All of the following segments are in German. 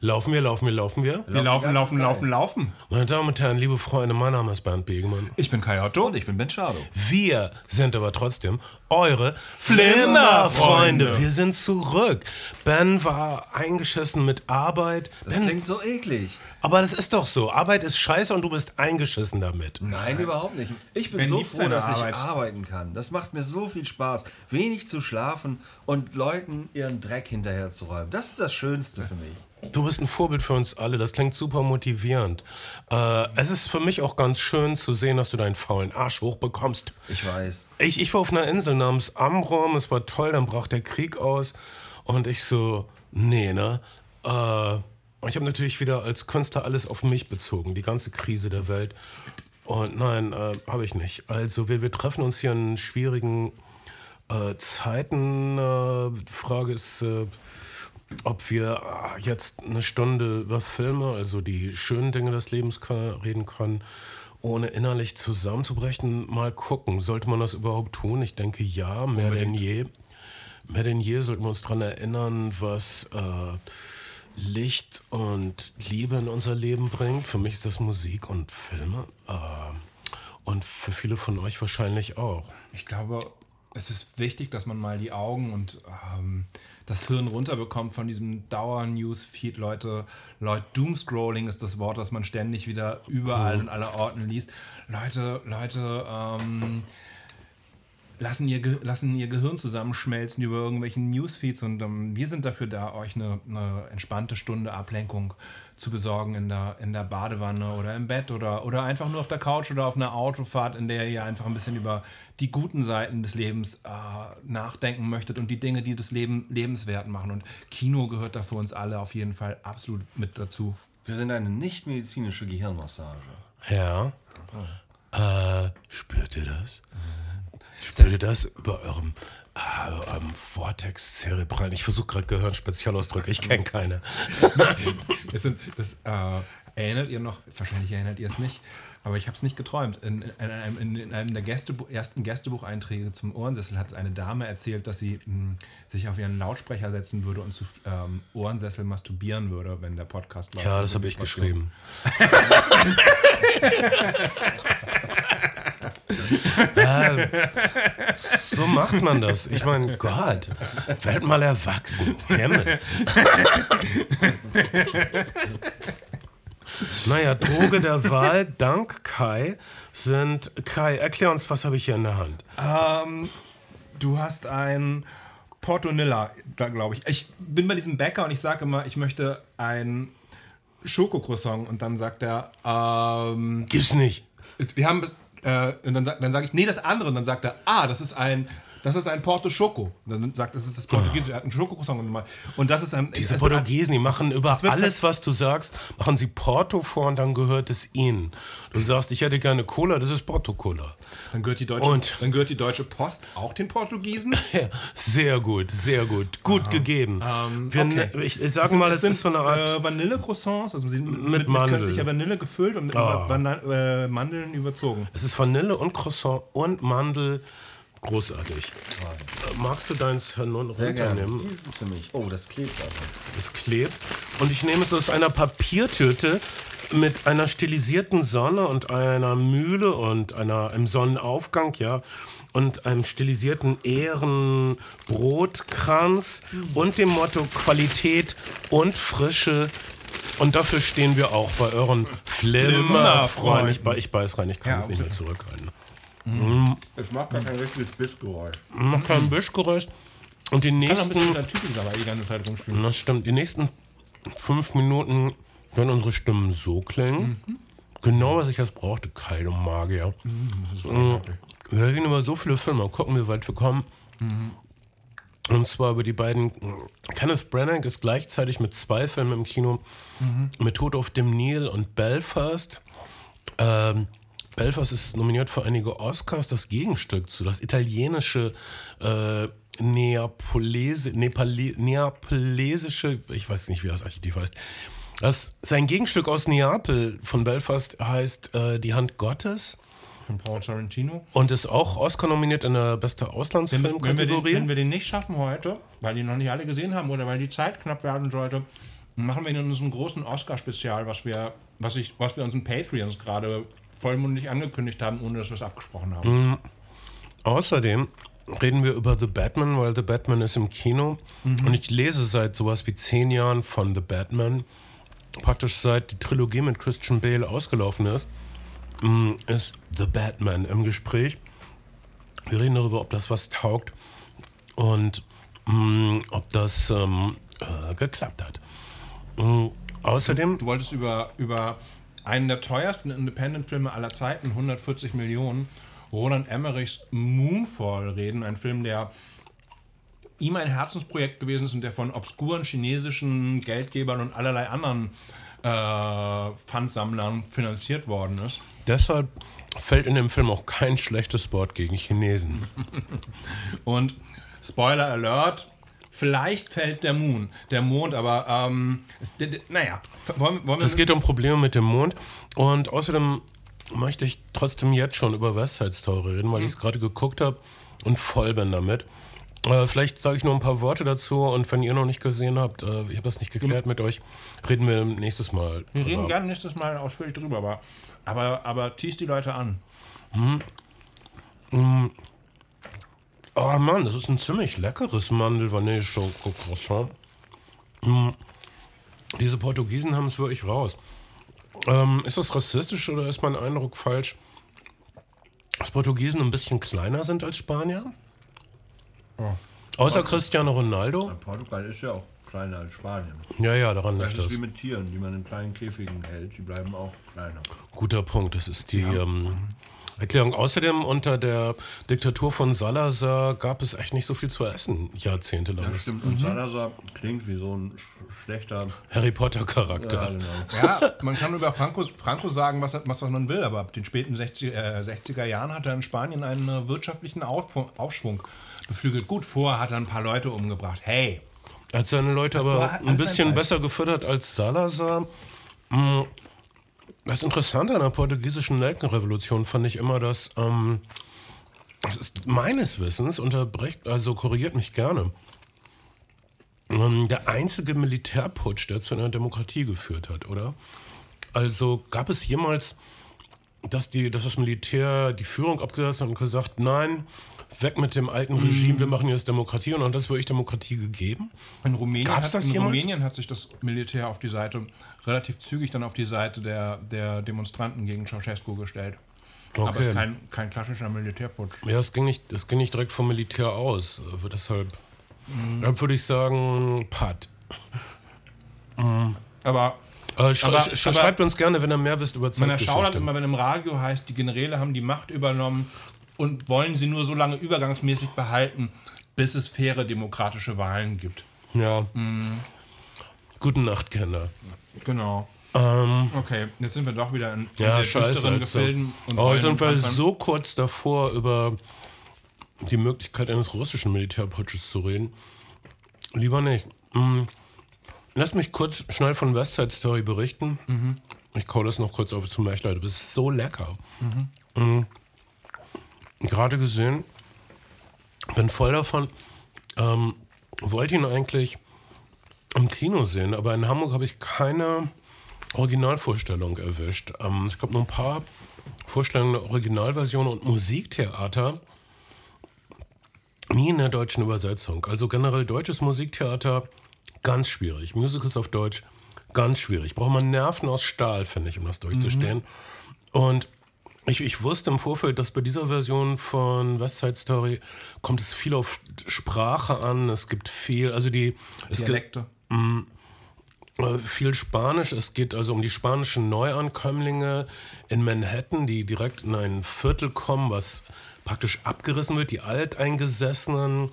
Laufen wir, laufen wir, laufen wir. Wir laufen, laufen, laufen, laufen. Meine Damen und Herren, liebe Freunde, mein Name ist Bernd Begemann. Ich bin Kai Otto. Und ich bin Ben Schado. Wir sind aber trotzdem eure Flimmerfreunde. Wir sind zurück. Ben war eingeschissen mit Arbeit. Das ben, klingt so eklig. aber das ist doch so. Arbeit ist scheiße und du bist eingeschissen damit. Nein, überhaupt nicht. Ich bin Ben so froh, dass Arbeit. ich arbeiten kann. Das macht mir so viel Spaß. Wenig zu schlafen und Leuten ihren Dreck hinterherzuräumen. Das ist das Schönste für mich. Du bist ein Vorbild für uns alle. Das klingt super motivierend. Äh, es ist für mich auch ganz schön zu sehen, dass du deinen faulen Arsch hochbekommst. Ich weiß. Ich, ich war auf einer Insel namens Amrum, es war toll, dann brach der Krieg aus und ich so, nee, ne? Äh, ich habe natürlich wieder als Künstler alles auf mich bezogen, die ganze Krise der Welt. Und nein, äh, habe ich nicht. Also wir, wir treffen uns hier in schwierigen äh, Zeiten. Äh, die Frage ist, äh, ob wir äh, jetzt eine Stunde über Filme, also die schönen Dinge des Lebens reden können, ohne innerlich zusammenzubrechen. Mal gucken, sollte man das überhaupt tun? Ich denke ja, mehr denn je. Mehr denn je sollten wir uns daran erinnern, was äh, Licht und Liebe in unser Leben bringt. Für mich ist das Musik und Filme. Äh, und für viele von euch wahrscheinlich auch. Ich glaube, es ist wichtig, dass man mal die Augen und ähm, das Hirn runterbekommt von diesem Dauer-Newsfeed. Leute, Leute, Doomscrolling ist das Wort, das man ständig wieder überall und aller Orten liest. Leute, Leute, ähm, lassen ihr, Ge lassen ihr Gehirn zusammenschmelzen über irgendwelchen Newsfeeds und ähm, wir sind dafür da, euch eine, eine entspannte Stunde Ablenkung zu besorgen in der, in der Badewanne oder im Bett oder, oder einfach nur auf der Couch oder auf einer Autofahrt, in der ihr einfach ein bisschen über die guten Seiten des Lebens äh, nachdenken möchtet und die Dinge, die das Leben lebenswert machen. Und Kino gehört da für uns alle auf jeden Fall absolut mit dazu. Wir sind eine nicht-medizinische Gehirnmassage. Ja. Äh, spürt ihr das? Spürt ihr das über eurem, äh, eurem Vortex zerebral? Ich versuche gerade Gehirnspezialausdrücke, ich kenne keine. Das, sind, das äh, erinnert ihr noch, wahrscheinlich erinnert ihr es nicht, aber ich habe es nicht geträumt. In, in, einem, in, in einem der Gästebu ersten Gästebucheinträge zum Ohrensessel hat eine Dame erzählt, dass sie mh, sich auf ihren Lautsprecher setzen würde und zu ähm, Ohrensessel masturbieren würde, wenn der Podcast läuft. Ja, das habe ich geschrieben. ja, so macht man das. Ich meine, Gott, werd mal erwachsen. Himmel. naja, Droge der Wahl, dank Kai, sind. Kai, erklär uns, was habe ich hier in der Hand? Ähm, du hast ein Portonilla, da glaube ich. Ich bin bei diesem Bäcker und ich sage immer, ich möchte ein Schokocroissant und dann sagt er, ähm, Gibt's nicht. wir haben, äh, und dann, dann sage ich, nee, das andere. Und dann sagt er, ah, das ist ein, das ist ein Porto Schoco. Und dann sagt, das ist das Portugiesische, er hat einen Schokocroissant und mal. Und das ist ein. Diese ein- Portugiesen, die machen über alles, was du sagst, machen sie Porto vor und dann gehört es ihnen. Du sagst, ich hätte gerne Cola, das ist Porto-Cola. Dann gehört, die deutsche, Und- dann gehört die Deutsche Post auch den Portugiesen. Ja, sehr gut, sehr gut. Gut gegeben. Wir, okay. ne- Ich, ich sage mal, das sind ist so eine Art. äh, Vanille-Croissants, also mit, mit, Mandel. köstlicher Vanille gefüllt und mit. Bana- äh, Mandeln überzogen. es ist Vanille und Croissant und Mandel. Großartig. Magst du deins nun Sehr gerne. runternehmen? Dieses für mich. Oh, das klebt aber. Es klebt. Und ich nehme es aus einer Papiertüte mit einer stilisierten Sonne und einer Mühle und einer, einem Sonnenaufgang, ja. Und einem stilisierten Ehrenbrotkranz und dem Motto Qualität und Frische. Und dafür stehen wir auch bei euren Flimmerfreunden. Ich, ich beiß rein, ich kann Ja, es nicht okay. mehr zurückhalten. Es macht gar kein richtiges Bissgeräusch. Mach kein Bischgeräusch. Und die Kann auch ein nächsten. bisschen mit der Tüte aber die ganze Zeit rumspielen. Das stimmt. Die nächsten fünf Minuten werden unsere Stimmen so klingen. Genau, was ich jetzt brauchte. Keine Magier. Mhm. Wir reden über so viele Filme. Mal gucken, wie weit wir kommen. Und zwar über die beiden. Kenneth Branagh ist gleichzeitig mit zwei Filmen im Kino. Mit Tod auf dem Nil und Belfast. Ähm, Belfast ist nominiert für einige Oscars. Das Gegenstück zu das italienische äh, Neapolese, Nepale, neapolesische, ich weiß nicht, wie das Adjektiv heißt. Das, sein Gegenstück aus Neapel von Belfast heißt äh, Die Hand Gottes Von Paul Sorrentino. und ist auch Oscar nominiert in der beste Wenn wir, den, Auslandsfilmkategorie. wenn wir den nicht schaffen heute, weil die noch nicht alle gesehen haben oder weil die Zeit knapp werden sollte, machen wir in unserem großen Oscar-Spezial, was wir, was, ich, was wir unseren Patreons gerade vollmundig angekündigt haben, ohne dass wir es abgesprochen haben. Außerdem reden wir über The Batman, weil The Batman ist im Kino. Und ich lese seit sowas wie zehn Jahren von The Batman. Praktisch seit die Trilogie mit Christian Bale ausgelaufen ist, mm, ist The Batman im Gespräch. Wir reden darüber, ob das was taugt und mm, ob das ähm, äh, geklappt hat. Mm, außerdem, Du wolltest über, über einen der teuersten Independent-Filme aller Zeiten, 140 Millionen, Roland Emmerichs Moonfall reden. Ein Film, der ihm ein Herzensprojekt gewesen ist und der von obskuren chinesischen Geldgebern und allerlei anderen äh, Pfandsammlern finanziert worden ist. deshalb fällt in dem Film auch kein schlechtes Wort gegen Chinesen. Und Spoiler Alert, vielleicht fällt der Moon, der Mond, aber ähm, es, naja, wollen, wollen Es geht um Probleme mit dem Mond und außerdem möchte ich trotzdem jetzt schon über West Side Story reden, weil ich es gerade geguckt habe und voll bin damit. Äh, vielleicht sage ich nur ein paar Worte dazu und wenn ihr noch nicht gesehen habt, äh, ich habe das nicht geklärt mit euch, reden wir nächstes Mal. Wir reden gerne nächstes Mal ausführlich drüber, aber, aber, aber tease die Leute an. Oh Mann, das ist ein ziemlich leckeres Mandel-Vanille-Schoko-Croissant. Mm. Diese Portugiesen haben es wirklich raus. Ähm, ist das rassistisch oder ist mein Eindruck falsch, dass Portugiesen ein bisschen kleiner sind als Spanier? Außer Cristiano Ronaldo? Portugal ist ja auch kleiner als Spanien. Ja, ja, daran Das liegt ist das. wie mit Tieren, die man in kleinen Käfigen hält. Die bleiben auch kleiner. Guter Punkt, das ist die ähm, Erklärung. Außerdem unter der Diktatur von Salazar gab es echt nicht so viel zu essen, jahrzehntelang. Das stimmt. Und Salazar klingt wie so ein sch- schlechter. Harry Potter-Charakter. Ja, genau. Ja, man kann über Franco, Franco sagen, was, was man will, aber ab den späten 60, äh, 60er Jahren hat er in Spanien einen äh, wirtschaftlichen Auf, Aufschwung beflügelt. Gut, vorher hat er ein paar Leute umgebracht. Hey, Er hat seine Leute aber ein bisschen besser gefüttert als Salazar. Mm, Das Interessante an der portugiesischen Nelkenrevolution fand ich immer, dass, ähm, das ist meines Wissens, unterbrecht, also korrigiert mich gerne, ähm, der einzige Militärputsch, der zu einer Demokratie geführt hat, oder? Also gab es jemals, dass, die, dass das Militär die Führung abgesetzt hat und gesagt, nein, weg mit dem alten Regime, wir machen jetzt Demokratie und hat das wirklich Demokratie gegeben? In Rumänien, hat, in jemals? Rumänien hat sich das Militär auf die Seite, relativ zügig dann auf die Seite der, der Demonstranten gegen Ceausescu gestellt. Aber es ist Okay. kein, kein klassischer Militärputsch. Ja, es ging nicht, es ging nicht direkt vom Militär aus. äh, Deshalb, deshalb würde ich sagen, Pat. Aber Äh, sch Aber- sch aber- schreibt uns gerne, wenn ihr mehr wisst über man erschaudert Zeitgeschichte. immer, wenn im Radio heißt, die Generäle haben die Macht übernommen und wollen sie nur so lange übergangsmäßig behalten, bis es faire demokratische Wahlen gibt. Ja. Guten Nacht, Kinder. Genau. okay, jetzt sind wir doch wieder in, in Ja, scheiße. düsteren Also. Gefilden. Und Oh, sind wir so kurz davor, über die Möglichkeit eines russischen Militärputsches zu reden. Lieber nicht. Hm. Lass mich kurz schnell von West Side Story berichten. Ich kau das noch kurz auf zum Mechler. Du bist so lecker. Mhm. Gerade gesehen, bin voll davon. Ähm, wollte ihn eigentlich im Kino sehen, aber in Hamburg habe ich keine Originalvorstellung erwischt. Ähm, ich glaube nur ein paar Vorstellungen der Originalversion und Musiktheater. Nie in der deutschen Übersetzung. Also generell deutsches Musiktheater ganz schwierig. Musicals auf Deutsch ganz schwierig. Braucht man Nerven aus Stahl, finde ich, um das durchzustehen. Und ich, ich wusste im Vorfeld, dass bei dieser Version von West Side Story kommt es viel auf Sprache an. Es gibt viel, also die es gibt, Dialekte. äh, viel Spanisch. Es geht also um die spanischen Neuankömmlinge in Manhattan, die direkt in ein Viertel kommen, was praktisch abgerissen wird. Die alteingesessenen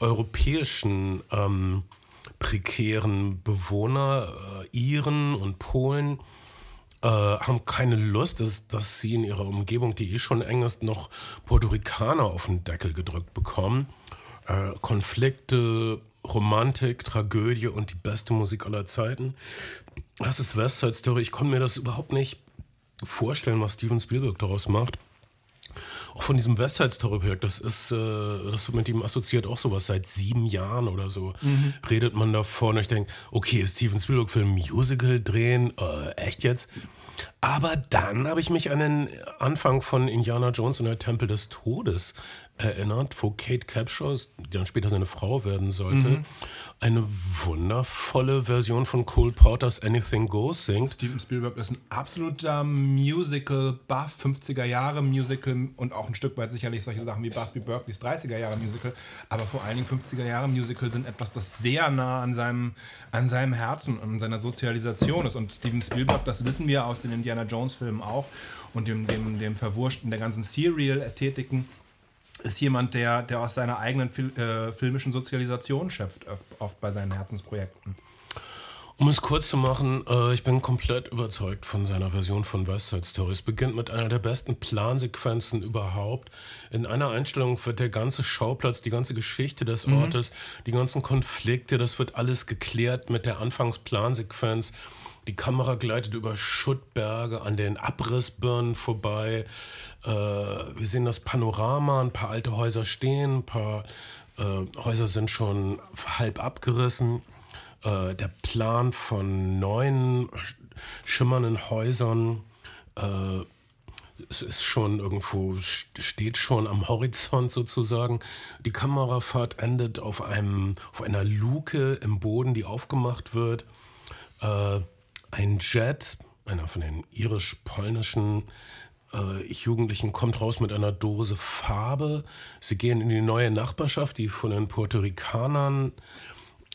europäischen ähm, prekären Bewohner, äh, Iren und Polen, äh, haben keine Lust, dass, dass sie in ihrer Umgebung, die eh schon eng ist, noch Puerto Ricaner auf den Deckel gedrückt bekommen. Äh, Konflikte, Romantik, Tragödie und die beste Musik aller Zeiten. Das ist West Side Story. Ich konnte mir das überhaupt nicht vorstellen, was Steven Spielberg daraus macht. Auch von diesem West Side Story Projekt, das ist, äh, das wird mit ihm assoziiert auch sowas seit sieben Jahren oder so. Mhm. Redet man davor und ich denke, okay, Steven Spielberg für ein Musical drehen, äh, echt jetzt? Aber dann habe ich mich an den Anfang von Indiana Jones und der Tempel des Todes erinnert, wo Kate Capshaw, die dann später seine Frau werden sollte, Mhm. eine wundervolle Version von Cole Porters Anything Goes singt. Steven Spielberg ist ein absoluter Musical-Buff, 50er Jahre Musical und auch ein Stück weit sicherlich solche Sachen wie Busby Berkeley's 30er Jahre Musical. Aber vor allen Dingen 50er Jahre Musical sind etwas, das sehr nah an seinem, an seinem Herzen und an seiner Sozialisation ist. Und Steven Spielberg, das wissen wir aus den Indiana Jones-Filmen auch und dem, dem, dem Verwurschten der ganzen Serial-Ästhetiken, ist jemand, der, der aus seiner eigenen Fil äh, filmischen Sozialisation schöpft, oft, oft bei seinen Herzensprojekten. Um es kurz zu machen, äh, ich bin komplett überzeugt von seiner Version von West Side Story. Es beginnt mit einer der besten Plansequenzen überhaupt. In einer Einstellung wird der ganze Schauplatz, die ganze Geschichte des Ortes, die ganzen Konflikte, das wird alles geklärt mit der Anfangsplansequenz. Die Kamera gleitet über Schuttberge an den Abrissbirnen vorbei. Äh, wir sehen das Panorama, ein paar alte Häuser stehen, ein paar äh, Häuser sind schon halb abgerissen äh, der Plan von neuen sch- schimmernden Häusern äh, es ist schon irgendwo, st- steht schon am Horizont sozusagen. Die Kamerafahrt endet auf, einem, auf einer Luke im Boden, die aufgemacht wird. Äh, ein Jet, einer von den irisch-polnischen äh, Jugendlichen, kommt raus mit einer Dose Farbe. Sie gehen in die neue Nachbarschaft, die von den Puerto Ricanern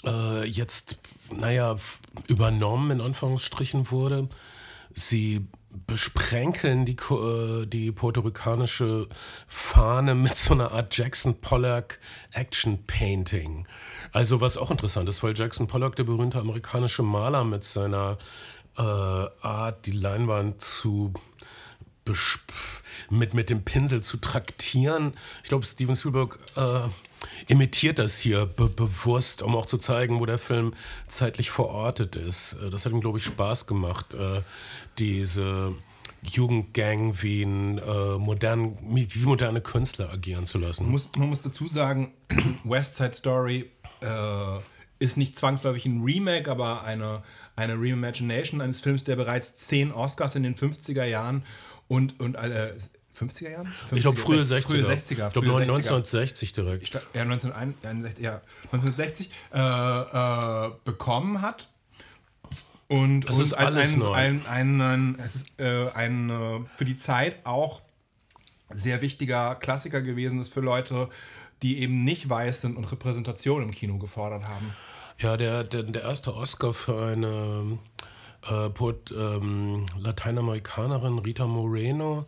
äh, jetzt, naja, übernommen in Anführungsstrichen wurde. Sie besprenkeln die, äh, die puerto-ricanische Fahne mit so einer Art Jackson Pollock Action Painting. Also was auch interessant ist, weil Jackson Pollock, der berühmte amerikanische Maler mit seiner äh, Art, die Leinwand zu mit, mit dem Pinsel zu traktieren. Ich glaube, Steven Spielberg äh, imitiert das hier be bewusst, um auch zu zeigen, wo der Film zeitlich verortet ist. Äh, Das hat ihm, glaube ich, Spaß gemacht, äh, diese Jugendgang wie, ein, äh, modern, wie moderne Künstler agieren zu lassen. Man muss, man muss dazu sagen, West Side Story äh, ist nicht zwangsläufig ein Remake, aber eine, eine Reimagination eines Films, der bereits zehn Oscars in den 50er Jahren und, und äh, 50er Jahren? Ich glaube, 50er, frühe 60er. Frühe 60er. ich glaube, frühe 60er. 1960 direkt. Ich glaub, ja, 1961, ja, 1960 äh, äh, bekommen hat. Und, Es ist als alles ein, ein, ein, es ist äh, ein äh, für die Zeit auch sehr wichtiger Klassiker gewesen ist für Leute, die eben nicht weiß sind und Repräsentation im Kino gefordert haben. Ja, der, der, der erste Oscar für eine äh, Port, ähm, Lateinamerikanerin, Rita Moreno,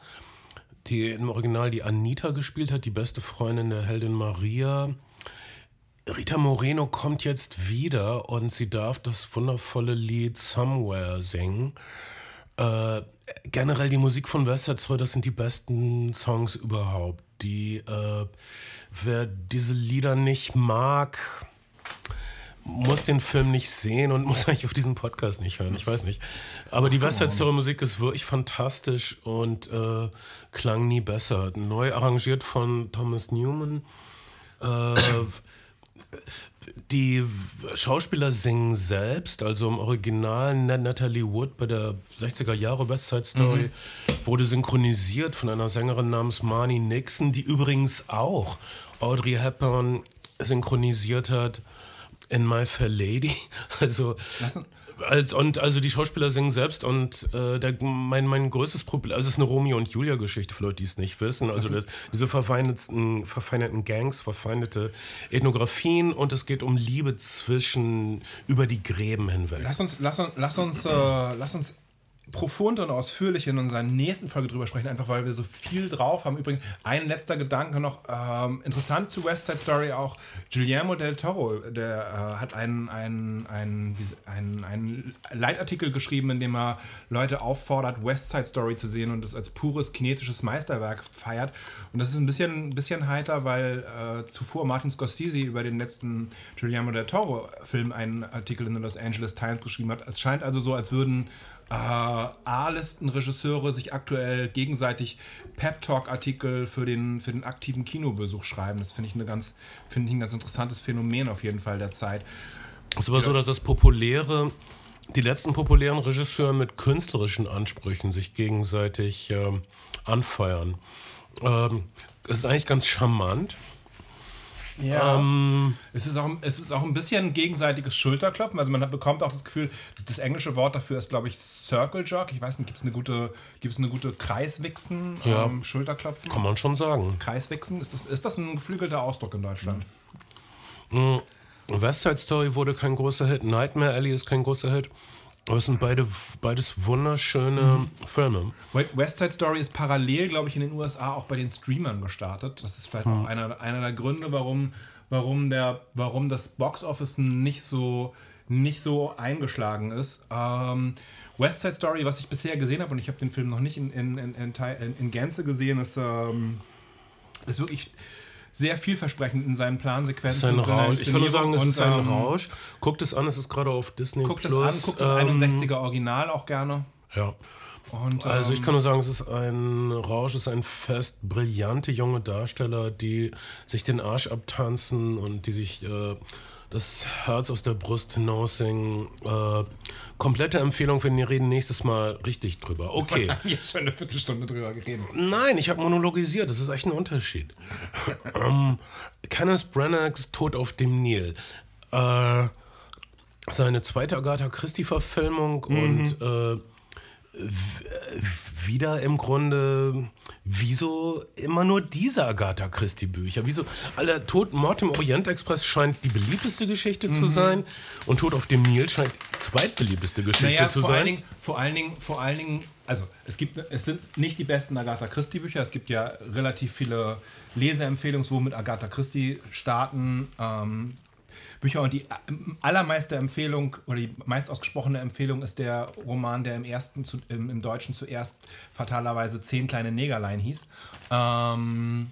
die im Original die Anita gespielt hat, die beste Freundin der Heldin Maria. Rita Moreno kommt jetzt wieder und sie darf das wundervolle Lied Somewhere singen. Äh, generell die Musik von West Side Story, das sind die besten Songs überhaupt. Die, äh, wer diese Lieder nicht mag, muss den Film nicht sehen und muss eigentlich auf diesen Podcast nicht hören. Ich weiß nicht. Aber die West Side Story Musik ist wirklich fantastisch und äh, klang nie besser. Neu arrangiert von Thomas Newman. Äh, die Schauspieler singen selbst, also im Original Nat- Natalie Wood bei der 60er Jahre West Side Story wurde synchronisiert von einer Sängerin namens Marnie Nixon, die übrigens auch Audrey Hepburn synchronisiert hat in My Fair Lady. Also Lass als, und also die Schauspieler singen selbst und äh, der, mein, mein größtes Problem, also es ist eine Romeo und Julia Geschichte für Leute, die es nicht wissen. Also das, diese verfeindeten, verfeindeten Gangs, verfeindete Ethnografien und es geht um Liebe zwischen über die Gräben hinweg. Lass uns, lass uns, lass uns, äh, lass uns profund und ausführlich in unserer nächsten Folge drüber sprechen, einfach weil wir so viel drauf haben. Übrigens, ein letzter Gedanke noch, ähm, interessant zu West Side Story auch, Guillermo del Toro, der äh, hat einen, einen, einen, einen, einen Leitartikel geschrieben, in dem er Leute auffordert, West Side Story zu sehen und es als pures kinetisches Meisterwerk feiert. Und das ist ein bisschen, bisschen heiter, weil äh, zuvor Martin Scorsese über den letzten Guillermo del Toro-Film einen Artikel in der Los Angeles Times geschrieben hat. Es scheint also so, als würden äh, A-Listen-Regisseure sich aktuell gegenseitig Pep-Talk-Artikel für den, für den aktiven Kinobesuch schreiben. Das finde ich, find ich ein ganz interessantes Phänomen auf jeden Fall der Zeit. Es ist aber so, dass das populäre, die letzten populären Regisseure mit künstlerischen Ansprüchen sich gegenseitig ähm, anfeuern. Ähm, es ist eigentlich ganz charmant. Ja. Ähm, es, ist auch, es ist auch ein bisschen ein gegenseitiges Schulterklopfen. Also man hat, bekommt auch das Gefühl, das englische Wort dafür ist, glaube ich, Circle Jerk. Ich weiß nicht, gibt es eine gute, gibt's eine gute Kreiswichsen, Ja. ähm, Schulterklopfen? Kann man schon sagen. Kreiswichsen, ist das, ist das ein geflügelter Ausdruck in Deutschland? West Side Story wurde kein großer Hit, Nightmare Alley ist kein großer Hit. Aber es sind beide, beides wunderschöne Filme. Wait, West Side Story ist parallel, glaube ich, in den USA auch bei den Streamern gestartet. Das ist vielleicht auch einer, einer der Gründe, warum, warum, der, warum das Box Office nicht so, nicht so eingeschlagen ist. Ähm, West Side Story, was ich bisher gesehen habe, und ich habe den Film noch nicht in, in, in, in, in Gänze gesehen, ist, ähm, ist wirklich sehr vielversprechend in seinen Es Plansequenzen. ist ein in seiner Rausch. Ich kann nur sagen, es ist ein ähm, Rausch. Guckt es an, es ist gerade auf Disney Guckt es Plus. an, guckt das ähm, 61er Original auch gerne. Ja. Und, Also ich ähm, kann nur sagen, es ist ein Rausch, es ist ein Fest, brillante junge Darsteller, die sich den Arsch abtanzen und die sich äh, das Herz aus der Brust hinaussingen. Äh, komplette Empfehlung, wenn wir reden nächstes Mal richtig drüber. Okay. Wir haben jetzt schon eine Viertelstunde drüber geredet. Nein, ich habe monologisiert, das ist echt ein Unterschied. ähm, Kenneth Branaghs Tod auf dem Nil. Äh, seine zweite Agatha Christie-Verfilmung und äh, wieder im Grunde, wieso immer nur diese Agatha Christie-Bücher? Wieso? Alle Tod, Mord im Orient Express scheint die beliebteste Geschichte zu sein und Tod auf dem Nil scheint die zweitbeliebteste Geschichte Naja, zu vor sein. allen, Dingen, vor allen Dingen, vor allen Dingen, also es gibt, es sind nicht die besten Agatha Christie Bücher. Es gibt ja relativ viele Leseempfehlungen, wo mit Agatha Christie starten. Ähm, Bücher und die ähm, allermeiste Empfehlung oder die meist ausgesprochene Empfehlung ist der Roman, der im ersten zu, im, im Deutschen zuerst fatalerweise Zehn kleine Negerlein hieß. Ähm,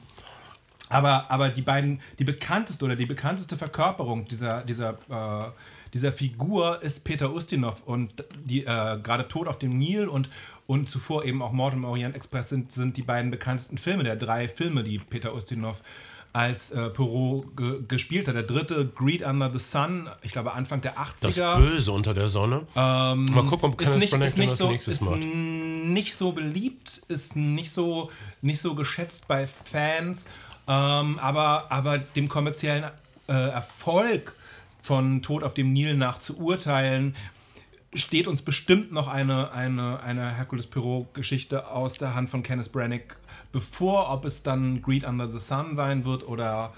aber, aber die beiden, die bekannteste oder die bekannteste Verkörperung dieser, dieser, äh, dieser Figur ist Peter Ustinov und die äh, gerade Tod auf dem Nil und, und zuvor eben auch Mord im Orient Express sind, sind die beiden bekanntesten Filme, der drei Filme, die Peter Ustinov als äh, Perot ge gespielt hat. Der dritte, Greed Under the Sun, ich glaube Anfang der Das 80er. Böse unter der Sonne. Mal gucken, ob Kenneth nicht, Branagh ist nicht, so, nächstes ist macht. nicht so beliebt, ist nicht so, nicht so geschätzt bei Fans, ähm, aber, aber dem kommerziellen äh, Erfolg von Tod auf dem Nil nach zu urteilen, steht uns bestimmt noch eine, eine, eine Hercules Poirot-Geschichte aus der Hand von Kenneth Branagh bevor, ob es dann Greed Under the Sun sein wird oder,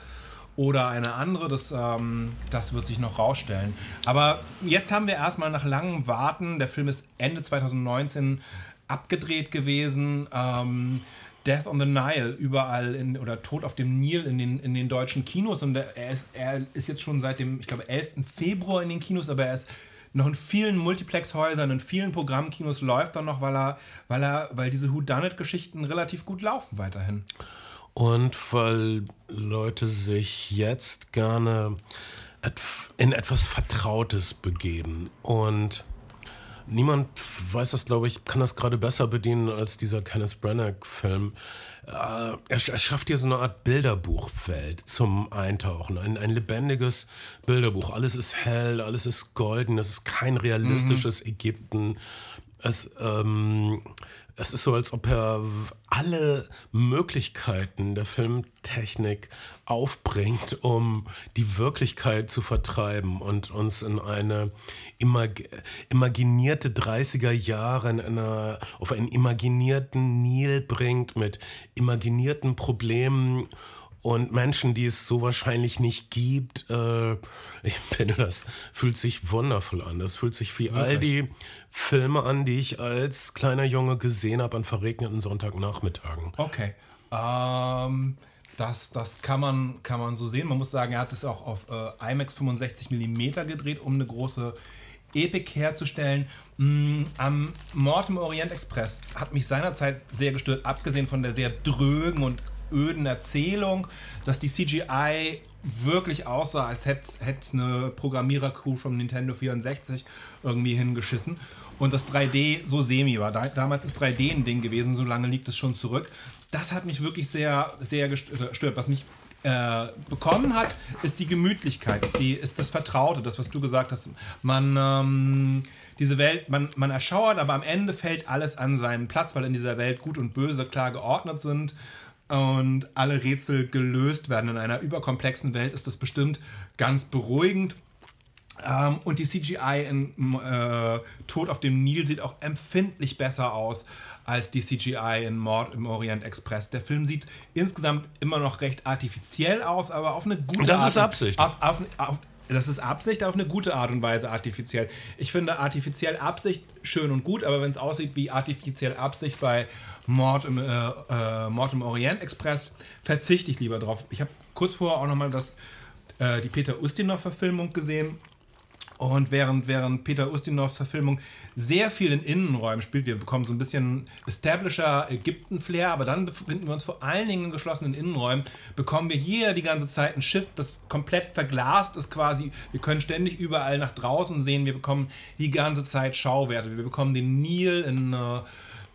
oder eine andere, das, ähm, das wird sich noch rausstellen. Aber jetzt haben wir erstmal nach langem Warten, der Film ist Ende 2019 abgedreht gewesen, ähm, Death on the Nile überall in, oder Tod auf dem Nil in den, in den deutschen Kinos und er ist, er ist jetzt schon seit dem, ich glaube, 11. Februar in den Kinos, aber er ist noch in vielen Multiplex-Häusern, in vielen Programmkinos läuft er noch, weil er, weil er, weil diese Whodunit-Geschichten relativ gut laufen weiterhin. Und weil Leute sich jetzt gerne in etwas Vertrautes begeben. Und niemand weiß das, glaube ich, kann das gerade besser bedienen als dieser Kenneth Branagh-Film. Äh, er, er schafft hier so eine Art Bilderbuchwelt zum Eintauchen. Ein, ein lebendiges Bilderbuch. Alles ist hell, alles ist golden, es ist kein realistisches Ägypten. Es, ähm, es ist so, als ob er alle Möglichkeiten der Filmtechnik aufbringt, um die Wirklichkeit zu vertreiben und uns in eine imag imaginierte 30er Jahre in einer, auf einen imaginierten Nil bringt mit imaginierten Problemen und Menschen, die es so wahrscheinlich nicht gibt. Äh, ich finde, das fühlt sich wundervoll an. Das fühlt sich wie all die Filme an, die ich als kleiner Junge gesehen habe an verregneten Sonntagnachmittagen. Okay. Ähm, das, das kann, man, kann man so sehen. Man muss sagen, er hat es auch auf äh, IMAX 65 mm gedreht, um eine große Epik herzustellen. Mm, am Mord im Orient Express hat mich seinerzeit sehr gestört, abgesehen von der sehr drögen und öden Erzählung, dass die CGI wirklich aussah, als hätte es eine Programmierer-Crew vom Nintendo 64 irgendwie hingeschissen. und das 3D so semi war. Da, damals ist 3D ein Ding gewesen, so lange liegt es schon zurück. Das hat mich wirklich sehr, sehr gestört. Was mich äh, bekommen hat, ist die Gemütlichkeit, ist, die, ist das Vertraute, das, was du gesagt hast. Man, ähm, diese Welt, man, man erschauert, aber am Ende fällt alles an seinen Platz, weil in dieser Welt Gut und Böse klar geordnet sind und alle Rätsel gelöst werden. In einer überkomplexen Welt ist das bestimmt ganz beruhigend. Ähm, und die CGI in äh, Tod auf dem Nil sieht auch empfindlich besser aus als die CGI in Mord im Orient Express. Der Film sieht insgesamt immer noch recht artifiziell aus, aber auf eine gute das Art. Das ist Absicht. Auf, auf, auf, das ist Absicht auf eine gute Art und Weise artifiziell. Ich finde artifiziell Absicht schön und gut, aber wenn es aussieht wie artifiziell Absicht bei Mord im, äh, äh, Mord im Orient Express, verzichte ich lieber drauf. Ich habe kurz vorher auch nochmal äh, die Peter Ustinov-Verfilmung gesehen und während, während Peter Ustinovs Verfilmung sehr viel in Innenräumen spielt, wir bekommen so ein bisschen Establisher Ägypten-Flair, aber dann befinden wir uns vor allen Dingen in geschlossenen Innenräumen, bekommen wir hier die ganze Zeit ein Schiff, das komplett verglast ist quasi. Wir können ständig überall nach draußen sehen, wir bekommen die ganze Zeit Schauwerte. Wir bekommen den Nil in... Äh,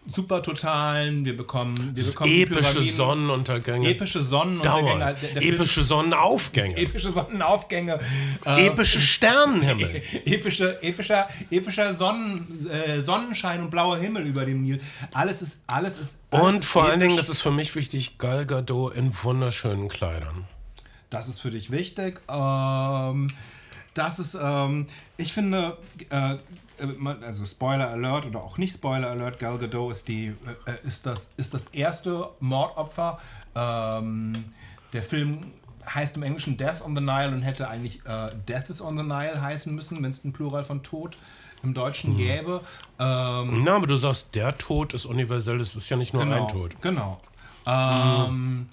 super totalen, wir bekommen, wir bekommen epische Sonnenuntergänge. Epische Sonnenuntergänge. Der, der epische Film, Sonnenaufgänge. Epische Sonnenaufgänge. Äh, epische Sternenhimmel. epische, epischer, epischer Sonnen, äh, Sonnenschein und blauer Himmel über dem Nil. Alles ist, alles ist. Alles und ist vor episch. allen Dingen, das ist für mich wichtig, Gal Gadot in wunderschönen Kleidern. Das ist für dich wichtig. Ähm, das ist, ähm, ich finde, äh, also Spoiler Alert oder auch nicht Spoiler Alert, Gal Gadot ist, die, äh, ist, das, ist das erste Mordopfer. Ähm, der Film heißt im Englischen Death on the Nile und hätte eigentlich äh, Death is on the Nile heißen müssen, wenn es ein Plural von Tod im Deutschen mhm. gäbe. Ähm, Na, aber du sagst, der Tod ist universell, es ist ja nicht nur genau, ein Tod. Genau. Ähm, mhm.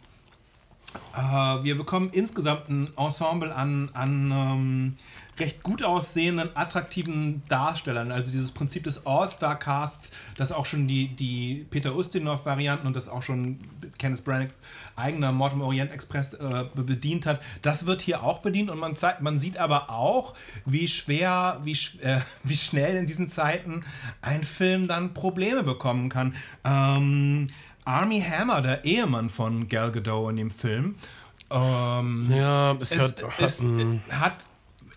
äh, wir bekommen insgesamt ein Ensemble an, an ähm, recht gut aussehenden, attraktiven Darstellern. Also dieses Prinzip des All-Star-Casts, das auch schon die, die Peter Ustinov-Varianten und das auch schon Kenneth Branagh eigener Mord im Orient Express äh, bedient hat, das wird hier auch bedient und man, zeigt, man sieht aber auch, wie schwer, wie, äh, wie schnell in diesen Zeiten ein Film dann Probleme bekommen kann. Ähm, Army Hammer, der Ehemann von Gal Gadot in dem Film, ähm, ja, es, es hat, es hat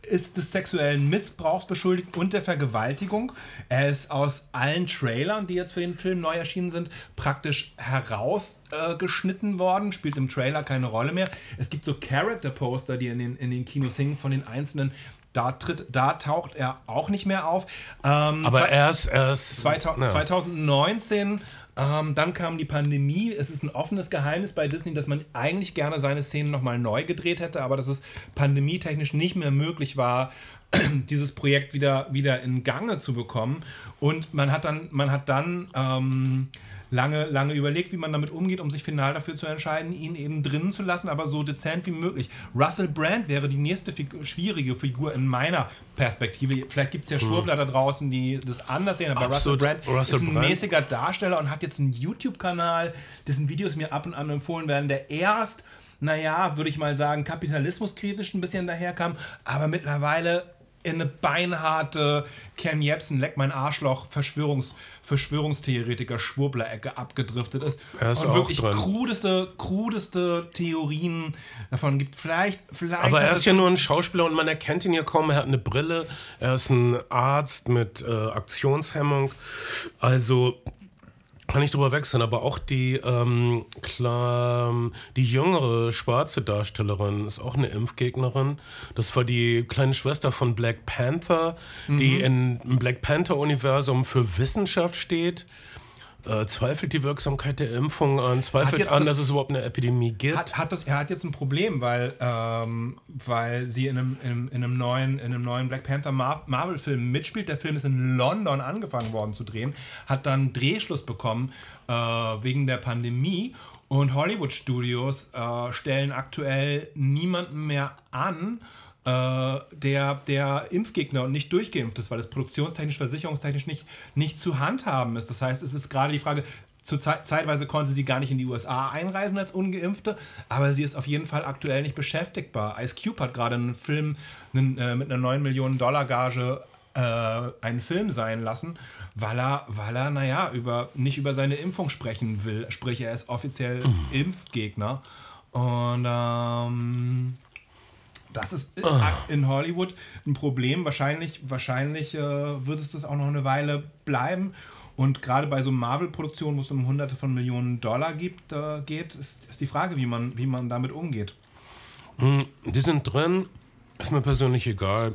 ist des sexuellen Missbrauchs beschuldigt und der Vergewaltigung. Er ist aus allen Trailern, die jetzt für den Film neu erschienen sind, praktisch herausgeschnitten äh, worden, spielt im Trailer keine Rolle mehr. Es gibt so Character-Poster, die in den, in den Kinos hingen von den einzelnen da, tritt, da taucht er auch nicht mehr auf. Ähm, Aber er ist, er ist 2019 ähm, dann kam die Pandemie. Es ist ein offenes Geheimnis bei Disney, dass man eigentlich gerne seine Szenen nochmal neu gedreht hätte, aber dass es pandemietechnisch nicht mehr möglich war, dieses Projekt wieder, wieder in Gange zu bekommen. Und man hat dann, man hat dann ähm, lange, lange überlegt, wie man damit umgeht, um sich final dafür zu entscheiden, ihn eben drinnen zu lassen, aber so dezent wie möglich. Russell Brand wäre die nächste Figur, schwierige Figur in meiner Perspektive. Vielleicht gibt es ja hm. Schwurbler da draußen, die das anders sehen, aber Absolut. Russell Brand Russell ist ein Brand. mäßiger Darsteller und hat jetzt einen YouTube-Kanal, dessen Videos mir ab und an empfohlen werden, der erst naja, würde ich mal sagen, kapitalismuskritisch ein bisschen daherkam, aber mittlerweile in eine beinharte Ken Jebsen, leck mein Arschloch, Verschwörungs, Verschwörungstheoretiker, Schwurbler-Ecke abgedriftet ist. Er ist und wirklich dran. krudeste, krudeste Theorien davon gibt. Vielleicht, vielleicht. Aber er ist ja nur ein Schauspieler und man erkennt ihn ja kaum. Er hat eine Brille, er ist ein Arzt mit äh, Aktionshemmung. Also kann ich drüber wechseln, aber auch die, ähm, klar, die jüngere schwarze Darstellerin ist auch eine Impfgegnerin. Das war die kleine Schwester von Black Panther, mhm. die im Black Panther-Universum für Wissenschaft steht äh, zweifelt die Wirksamkeit der Impfung an, zweifelt an, das, dass es überhaupt eine Epidemie gibt. Hat, hat das, er hat jetzt ein Problem, weil, ähm, weil sie in einem, in, in, einem neuen, in einem neuen Black Panther Marvel-Film mitspielt. Der Film ist in London angefangen worden zu drehen, hat dann Drehschluss bekommen äh, wegen der Pandemie. Und Hollywood Studios äh, stellen aktuell niemanden mehr an, äh, der, der Impfgegner und nicht durchgeimpft ist, weil es produktionstechnisch, versicherungstechnisch nicht, nicht zu handhaben ist. Das heißt, es ist gerade die Frage, zur Zeit, zeitweise konnte sie gar nicht in die USA einreisen als Ungeimpfte, aber sie ist auf jeden Fall aktuell nicht beschäftigbar. Ice Cube hat gerade einen Film einen, äh, mit einer 9 Millionen Dollar Gage äh, einen Film sein lassen, weil er, weil er, naja, über, nicht über seine Impfung sprechen will. Sprich, er ist offiziell mhm. Impfgegner. Und ähm, das ist oh. in Hollywood ein Problem. Wahrscheinlich, wahrscheinlich äh, wird es das auch noch eine Weile bleiben. Und gerade bei so Marvel-Produktionen, wo es um Hunderte von Millionen Dollar gibt, äh, geht, ist, ist die Frage, wie man, wie man damit umgeht. Hm, die sind drin, ist mir persönlich egal.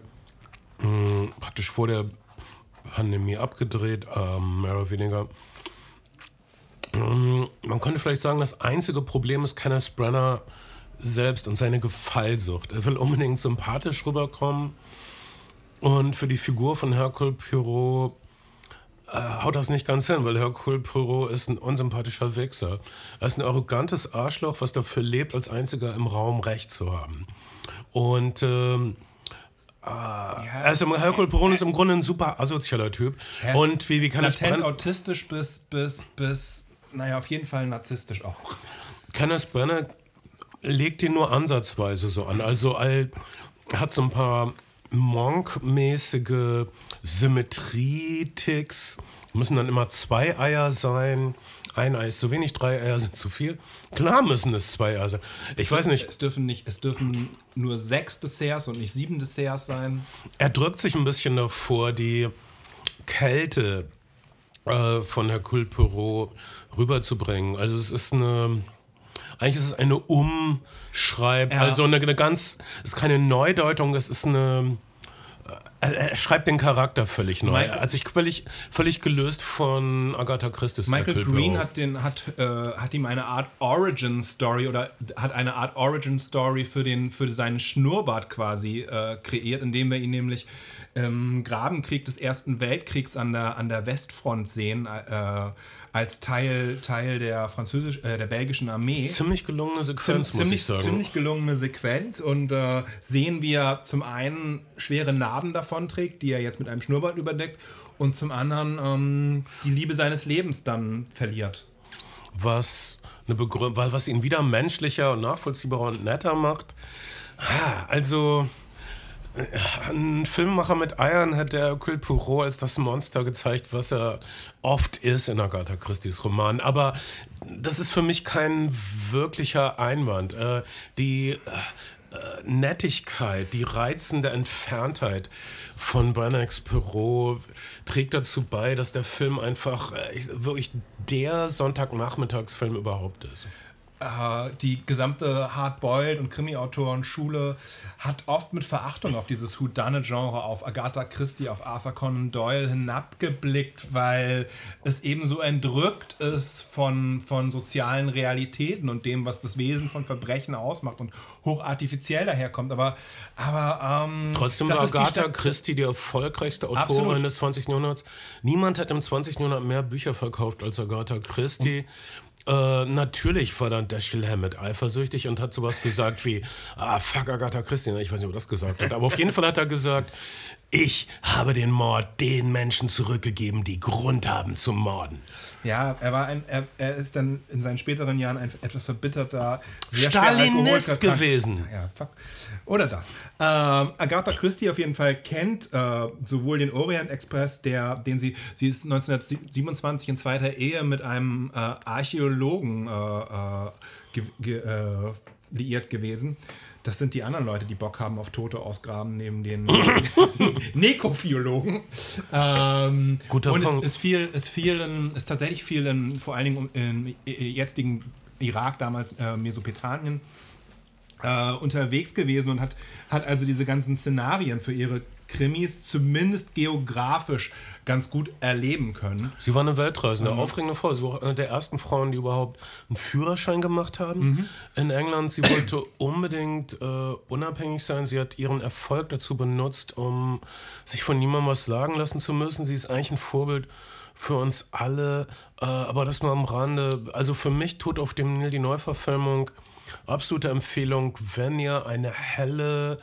Hm, praktisch vor der Pandemie abgedreht, ähm, mehr oder weniger. Hm, man könnte vielleicht sagen, das einzige Problem ist Kenneth Brenner selbst und seine Gefallsucht. Er will unbedingt sympathisch rüberkommen. Und für die Figur von Hercule Poirot äh, haut das nicht ganz hin, weil Hercule Poirot ist ein unsympathischer Wichser. Er ist ein arrogantes Arschloch, was dafür lebt, als einziger im Raum Recht zu haben. Und ähm, äh, ja, er ist im, Hercule Poirot ist im Grunde ein super asozialer Typ. Und wie, wie kann es autistisch bis, bis, bis, naja, auf jeden Fall narzisstisch auch. Kenneth Branagh legt ihn nur ansatzweise so an. Also all, hat so ein paar Monk-mäßige Symmetrie-Ticks. Müssen dann immer zwei Eier sein. Ein Ei ist zu wenig, drei Eier sind zu viel. Klar müssen es zwei Eier sein. Ich weiß nicht. Es dürfen nicht, es dürfen nur sechs Desserts und nicht sieben Desserts sein. Er drückt sich ein bisschen davor, die Kälte äh, von Hercule Poirot rüberzubringen. Also es ist eine eigentlich ist es eine Umschreib, ja. also eine, eine ganz, es ist keine Neudeutung, es ist eine, äh, er schreibt den Charakter völlig neu. Michael, also ich völlig, völlig gelöst von Agatha Christie. Michael Green hat, den, hat, äh, hat ihm eine Art Origin Story oder hat eine Art Origin Story für, den, für seinen Schnurrbart quasi äh, kreiert, indem wir ihn nämlich im Grabenkrieg des Ersten Weltkriegs an der, an der Westfront sehen. Äh, als Teil, Teil der französisch, äh, der belgischen Armee. Ziemlich gelungene Sequenz, Ziem, muss ich sagen. Ziemlich gelungene Sequenz und äh, sehen wir zum einen schwere Narben davon trägt, die er jetzt mit einem Schnurrbart überdeckt und zum anderen ähm, die Liebe seines Lebens dann verliert. Was, eine was ihn wieder menschlicher und nachvollziehbarer und netter macht. Also, ein Filmemacher mit Eiern hat der Hercule Poirot als das Monster gezeigt, was er oft ist in Agatha Christie's Roman. Aber das ist für mich kein wirklicher Einwand. Äh, die äh, Nettigkeit, die reizende Entferntheit von Branagh Poirot trägt dazu bei, dass der Film einfach äh, wirklich der Sonntagnachmittagsfilm überhaupt ist. Äh, die gesamte Hardboiled- und Krimi-Autoren-Schule hat oft mit Verachtung auf dieses Whodunit-Genre, auf Agatha Christie, auf Arthur Conan Doyle hinabgeblickt, weil es eben so entrückt ist von, von sozialen Realitäten und dem, was das Wesen von Verbrechen ausmacht und hochartifiziell daherkommt. Aber, aber ähm, trotzdem war Agatha Christie die erfolgreichste Autorin Absolut. des 20. Jahrhunderts. Niemand hat im 20. Jahrhundert mehr Bücher verkauft als Agatha Christie. Und äh, natürlich war dann Dashiell Hammett eifersüchtig und hat sowas gesagt wie, ah, fuck Agatha Christine. Ich weiß nicht, ob er das gesagt hat, aber auf jeden Fall hat er gesagt, ich habe den Mord den Menschen zurückgegeben, die Grund haben zu morden. Ja, er war ein, er, er ist dann in seinen späteren Jahren ein etwas verbitterter, sehr Stalinist gewesen. Ja, fuck. Oder das. Ähm, Agatha Christie auf jeden Fall kennt äh, sowohl den Orient Express, der, den sie, sie ist 1927 in zweiter Ehe mit einem äh, Archäologen äh, äh ge, ge, äh, liiert gewesen. Das sind die anderen Leute, die Bock haben auf Tote ausgraben, neben den Nekophiologen. Ähm, Guter und Punkt. es ist viel, ist viel, in, ist tatsächlich viel in, vor allen Dingen im jetzigen Irak, damals äh, Mesopotamien, äh, unterwegs gewesen und hat, hat also diese ganzen Szenarien für ihre Krimis zumindest geografisch ganz gut erleben können. Sie war eine Weltreisende, eine mhm. aufregende Frau. Sie war eine der ersten Frauen, die überhaupt einen Führerschein gemacht haben mhm. in England. Sie wollte unbedingt äh, unabhängig sein. Sie hat ihren Erfolg dazu benutzt, um sich von niemandem was sagen lassen zu müssen. Sie ist eigentlich ein Vorbild für uns alle, äh, aber das nur am Rande. Also für mich tut auf dem Nil die Neuverfilmung absolute Empfehlung, wenn ihr eine helle,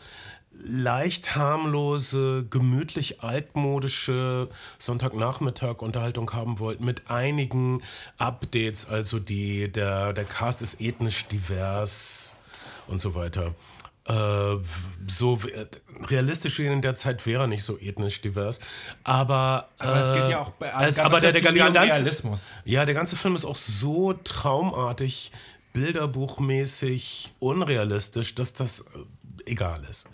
leicht harmlose, gemütlich altmodische Sonntagnachmittag-Unterhaltung haben wollt, mit einigen Updates, also die, der, der Cast ist ethnisch divers und so weiter. Äh, so realistisch in der Zeit wäre er nicht so ethnisch divers, aber, Aber es geht ja äh, auch bei ganz- aber der, der, der um ganze, Realismus. ja, der ganze Film ist auch so traumartig, bilderbuchmäßig unrealistisch, dass das äh, egal ist.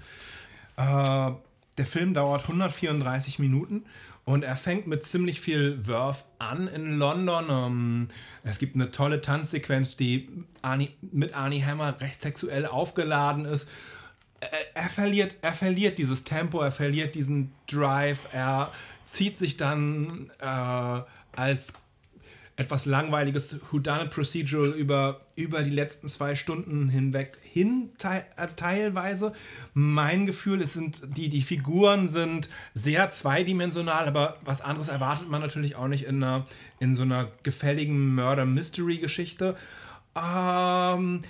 Äh, der Film dauert 134 Minuten und er fängt mit ziemlich viel Wurf an in London. Ähm, es gibt eine tolle Tanzsequenz, die Arnie, mit Arnie Hammer recht sexuell aufgeladen ist. Er, er, verliert, er verliert dieses Tempo, er verliert diesen Drive, er zieht sich dann äh, als etwas langweiliges Whodunit Procedural über, über die letzten zwei Stunden hinweg hin, teil, also teilweise. Mein Gefühl, es sind die, die Figuren sind sehr zweidimensional, aber was anderes erwartet man natürlich auch nicht in, einer, in so einer gefälligen Murder-Mystery-Geschichte. Ähm,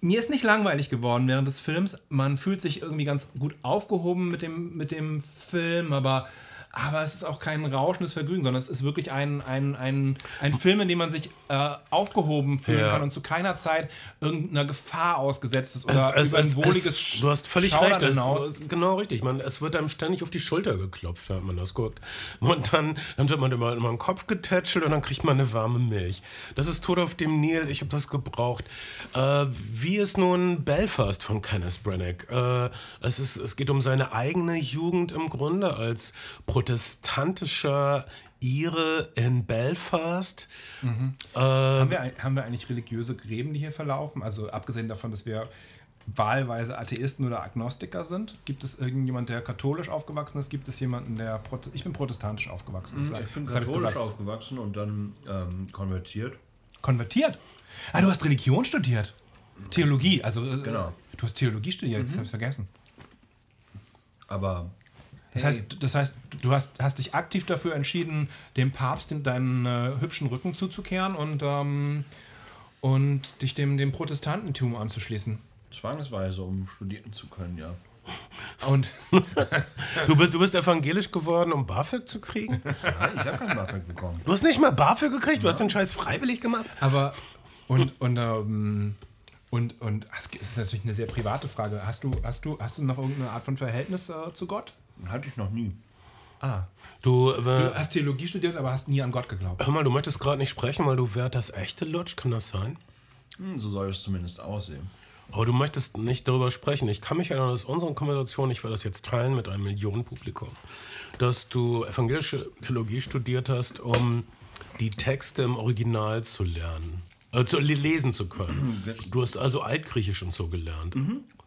mir ist nicht langweilig geworden während des Films. Man fühlt sich irgendwie ganz gut aufgehoben mit dem, mit dem Film, aber, aber es ist auch kein rauschendes Vergnügen, sondern es ist wirklich ein, ein, ein, ein Film, in dem man sich äh, aufgehoben fühlen Ja. kann und zu keiner Zeit irgendeiner Gefahr ausgesetzt ist oder Es, es, über ein es, wohliges es, du hast völlig Schaudern recht. Es, hinaus. genau richtig. Man, es wird einem ständig auf die Schulter geklopft, wenn man das guckt. Und dann, dann wird man immer, immer den Kopf getätschelt und dann kriegt man eine warme Milch. Das ist Tod auf dem Nil. Ich habe das gebraucht. Äh, wie ist nun Belfast von Kenneth Branagh? Äh, es, ist, es geht um seine eigene Jugend im Grunde als protestantischer Ire in Belfast. Haben wir, haben wir eigentlich religiöse Gräben, die hier verlaufen? Also abgesehen davon, dass wir wahlweise Atheisten oder Agnostiker sind? Gibt es irgendjemand, der katholisch aufgewachsen ist? Gibt es jemanden, der... Prote ich bin protestantisch aufgewachsen. Das- Ich bin das katholisch aufgewachsen und dann ähm, konvertiert. Konvertiert? Ah, du hast Religion studiert. Theologie, also... äh, Genau. Du hast Theologie studiert, das hab ich vergessen. Aber Das Hey. heißt, das heißt, du hast, hast dich aktiv dafür entschieden, dem Papst in deinen äh, hübschen Rücken zuzukehren und, ähm, und dich dem, dem Protestantentum anzuschließen. zwangsweise, um studieren zu können, ja. Und Du bist, du bist evangelisch geworden, um BAföG zu kriegen? Nein, ich habe keinen BAföG bekommen. Du hast nicht mal BAföG gekriegt? Du hast den Scheiß freiwillig gemacht? aber und und ähm, und und es ist natürlich eine sehr private Frage. Hast du hast du hast du noch irgendeine Art von Verhältnis äh, zu Gott? Hatte ich noch nie. Ah, Du, du äh, hast Theologie studiert, aber hast nie an Gott geglaubt. hör mal, du möchtest gerade nicht sprechen, weil du wärst das echte Lutsch, kann das sein? Hm, so soll es zumindest aussehen. Aber du möchtest nicht darüber sprechen. Ich kann mich erinnern, aus unseren Konversationen, ich werde das jetzt teilen mit einem Millionenpublikum, dass du evangelische Theologie studiert hast, um die Texte im Original zu lernen, äh, zu le- lesen zu können. Du hast also Altgriechisch und so gelernt.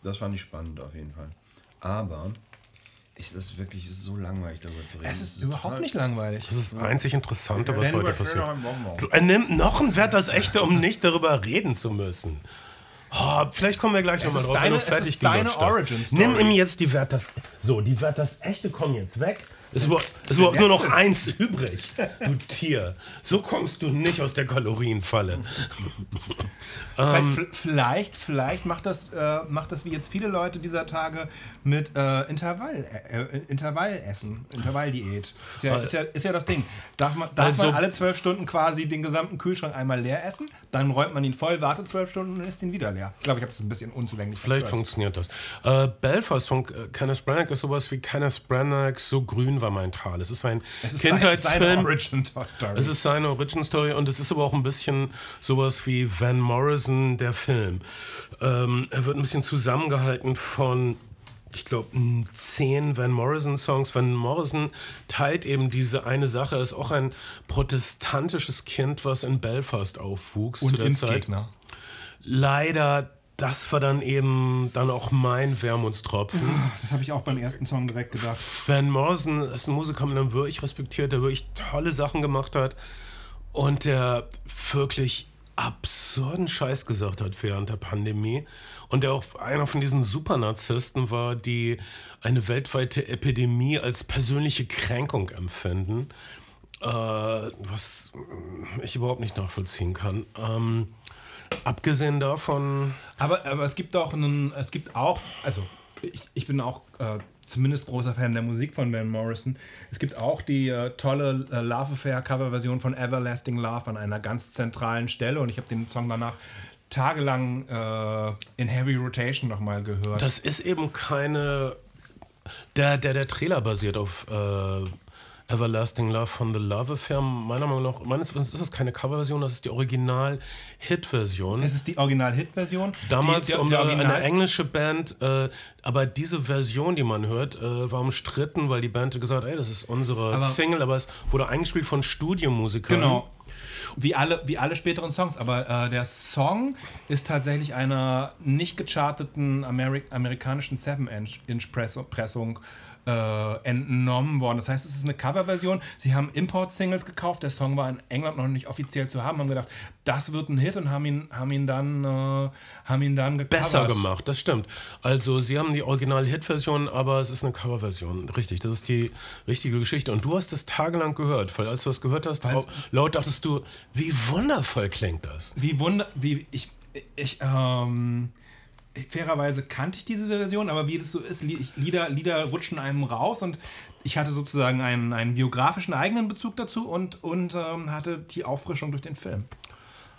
Das fand ich spannend auf jeden Fall. Aber ich, das ist wirklich so langweilig darüber zu reden. Es ist Das überhaupt nicht langweilig. Das ist das einzig Interessante, was heute passiert. er nimmt noch ein Wert das Echte, um nicht darüber reden zu müssen. Oh, vielleicht kommen wir gleich nochmal ist drauf, deine- wenn du es fertig ist deine. Origin. Nimm ihm jetzt die Wert das... So, die Wert das Echte kommen jetzt weg. Es ist überhaupt, ist überhaupt nur noch eins übrig, du Tier. So kommst du nicht aus der Kalorienfalle. Ähm. Vielleicht, vielleicht, vielleicht macht, das, äh, macht das wie jetzt viele Leute dieser Tage mit äh, Intervall, äh, Intervallessen, Intervalldiät. Ist ja, ist, ja, ist ja das Ding. Darf, man, darf Also- man alle zwölf Stunden quasi den gesamten Kühlschrank einmal leer essen, dann räumt man ihn voll, wartet zwölf Stunden und isst ihn wieder leer. Ich glaube, ich habe es ein bisschen unzulänglich Vielleicht funktioniert das. Äh, Belfast von äh, Kenneth Branagh ist sowas wie Kenneth Branagh, so grün war mein Tal. Es ist ein Es ist Kindheitsfilm. seine. Es ist seine Origin Story und es ist aber auch ein bisschen sowas wie Van Morrison, der Film. Ähm, er wird ein bisschen zusammengehalten von, ich glaube, zehn Van Morrison Songs. Van Morrison teilt eben diese eine Sache. Er ist auch ein protestantisches Kind, was in Belfast aufwuchs und zu der Zeit. Leider, das war dann eben dann auch mein Wermutstropfen. Das habe ich auch beim ersten Song direkt gedacht. Van Morrison ist ein Musiker, den man wirklich respektiert, der wirklich tolle Sachen gemacht hat und der wirklich absurden Scheiß gesagt hat während der Pandemie und der auch einer von diesen Supernarzissten war, die eine weltweite Epidemie als persönliche Kränkung empfinden, äh, was ich überhaupt nicht nachvollziehen kann. Ähm, abgesehen davon, Aber, aber es gibt auch einen, es gibt auch, also ich, ich bin auch äh, zumindest großer Fan der Musik von Van Morrison. Es gibt auch die äh, tolle äh, Love Affair Coverversion von Everlasting Love an einer ganz zentralen Stelle und ich habe den Song danach tagelang äh, in Heavy Rotation nochmal gehört. Das ist eben keine. Der, der, der Trailer basiert auf äh, Everlasting Love von The Love Affair. Meiner Meinung nach, meines Wissens ist das keine Coverversion, das ist die Original-Hit-Version. es ist die Original-Hit-Version. Damals die, die, um die eine, Original- eine englische Band, äh, aber diese Version, die man hört, äh, war umstritten, weil die Band gesagt hat, ey, das ist unsere Aber- Single, aber es wurde eingespielt von Studiomusikern. Genau. Wie alle, wie alle späteren Songs, aber äh, der Song ist tatsächlich einer nicht gecharteten Ameri amerikanischen 7-Inch-Pressung äh, entnommen worden. Das heißt, es ist eine Coverversion. Sie haben Import-Singles gekauft. Der Song war in England noch nicht offiziell zu haben. Haben gedacht, das wird ein Hit und haben ihn, haben ihn dann, äh, haben ihn dann gecovert. Besser gemacht, das stimmt. Also, sie haben die Original-Hit-Version, aber es ist eine Coverversion. Richtig, das ist die richtige Geschichte. Und du hast es tagelang gehört, weil als du es gehört hast, Weil's- au- laut dachtest du, wie wundervoll klingt das. Wie wunder, wie ich, ich, ähm, fairerweise kannte ich diese Version, aber wie das so ist, Lieder, Lieder rutschen einem raus und ich hatte sozusagen einen, einen biografischen eigenen Bezug dazu und, und ähm, hatte die Auffrischung durch den Film.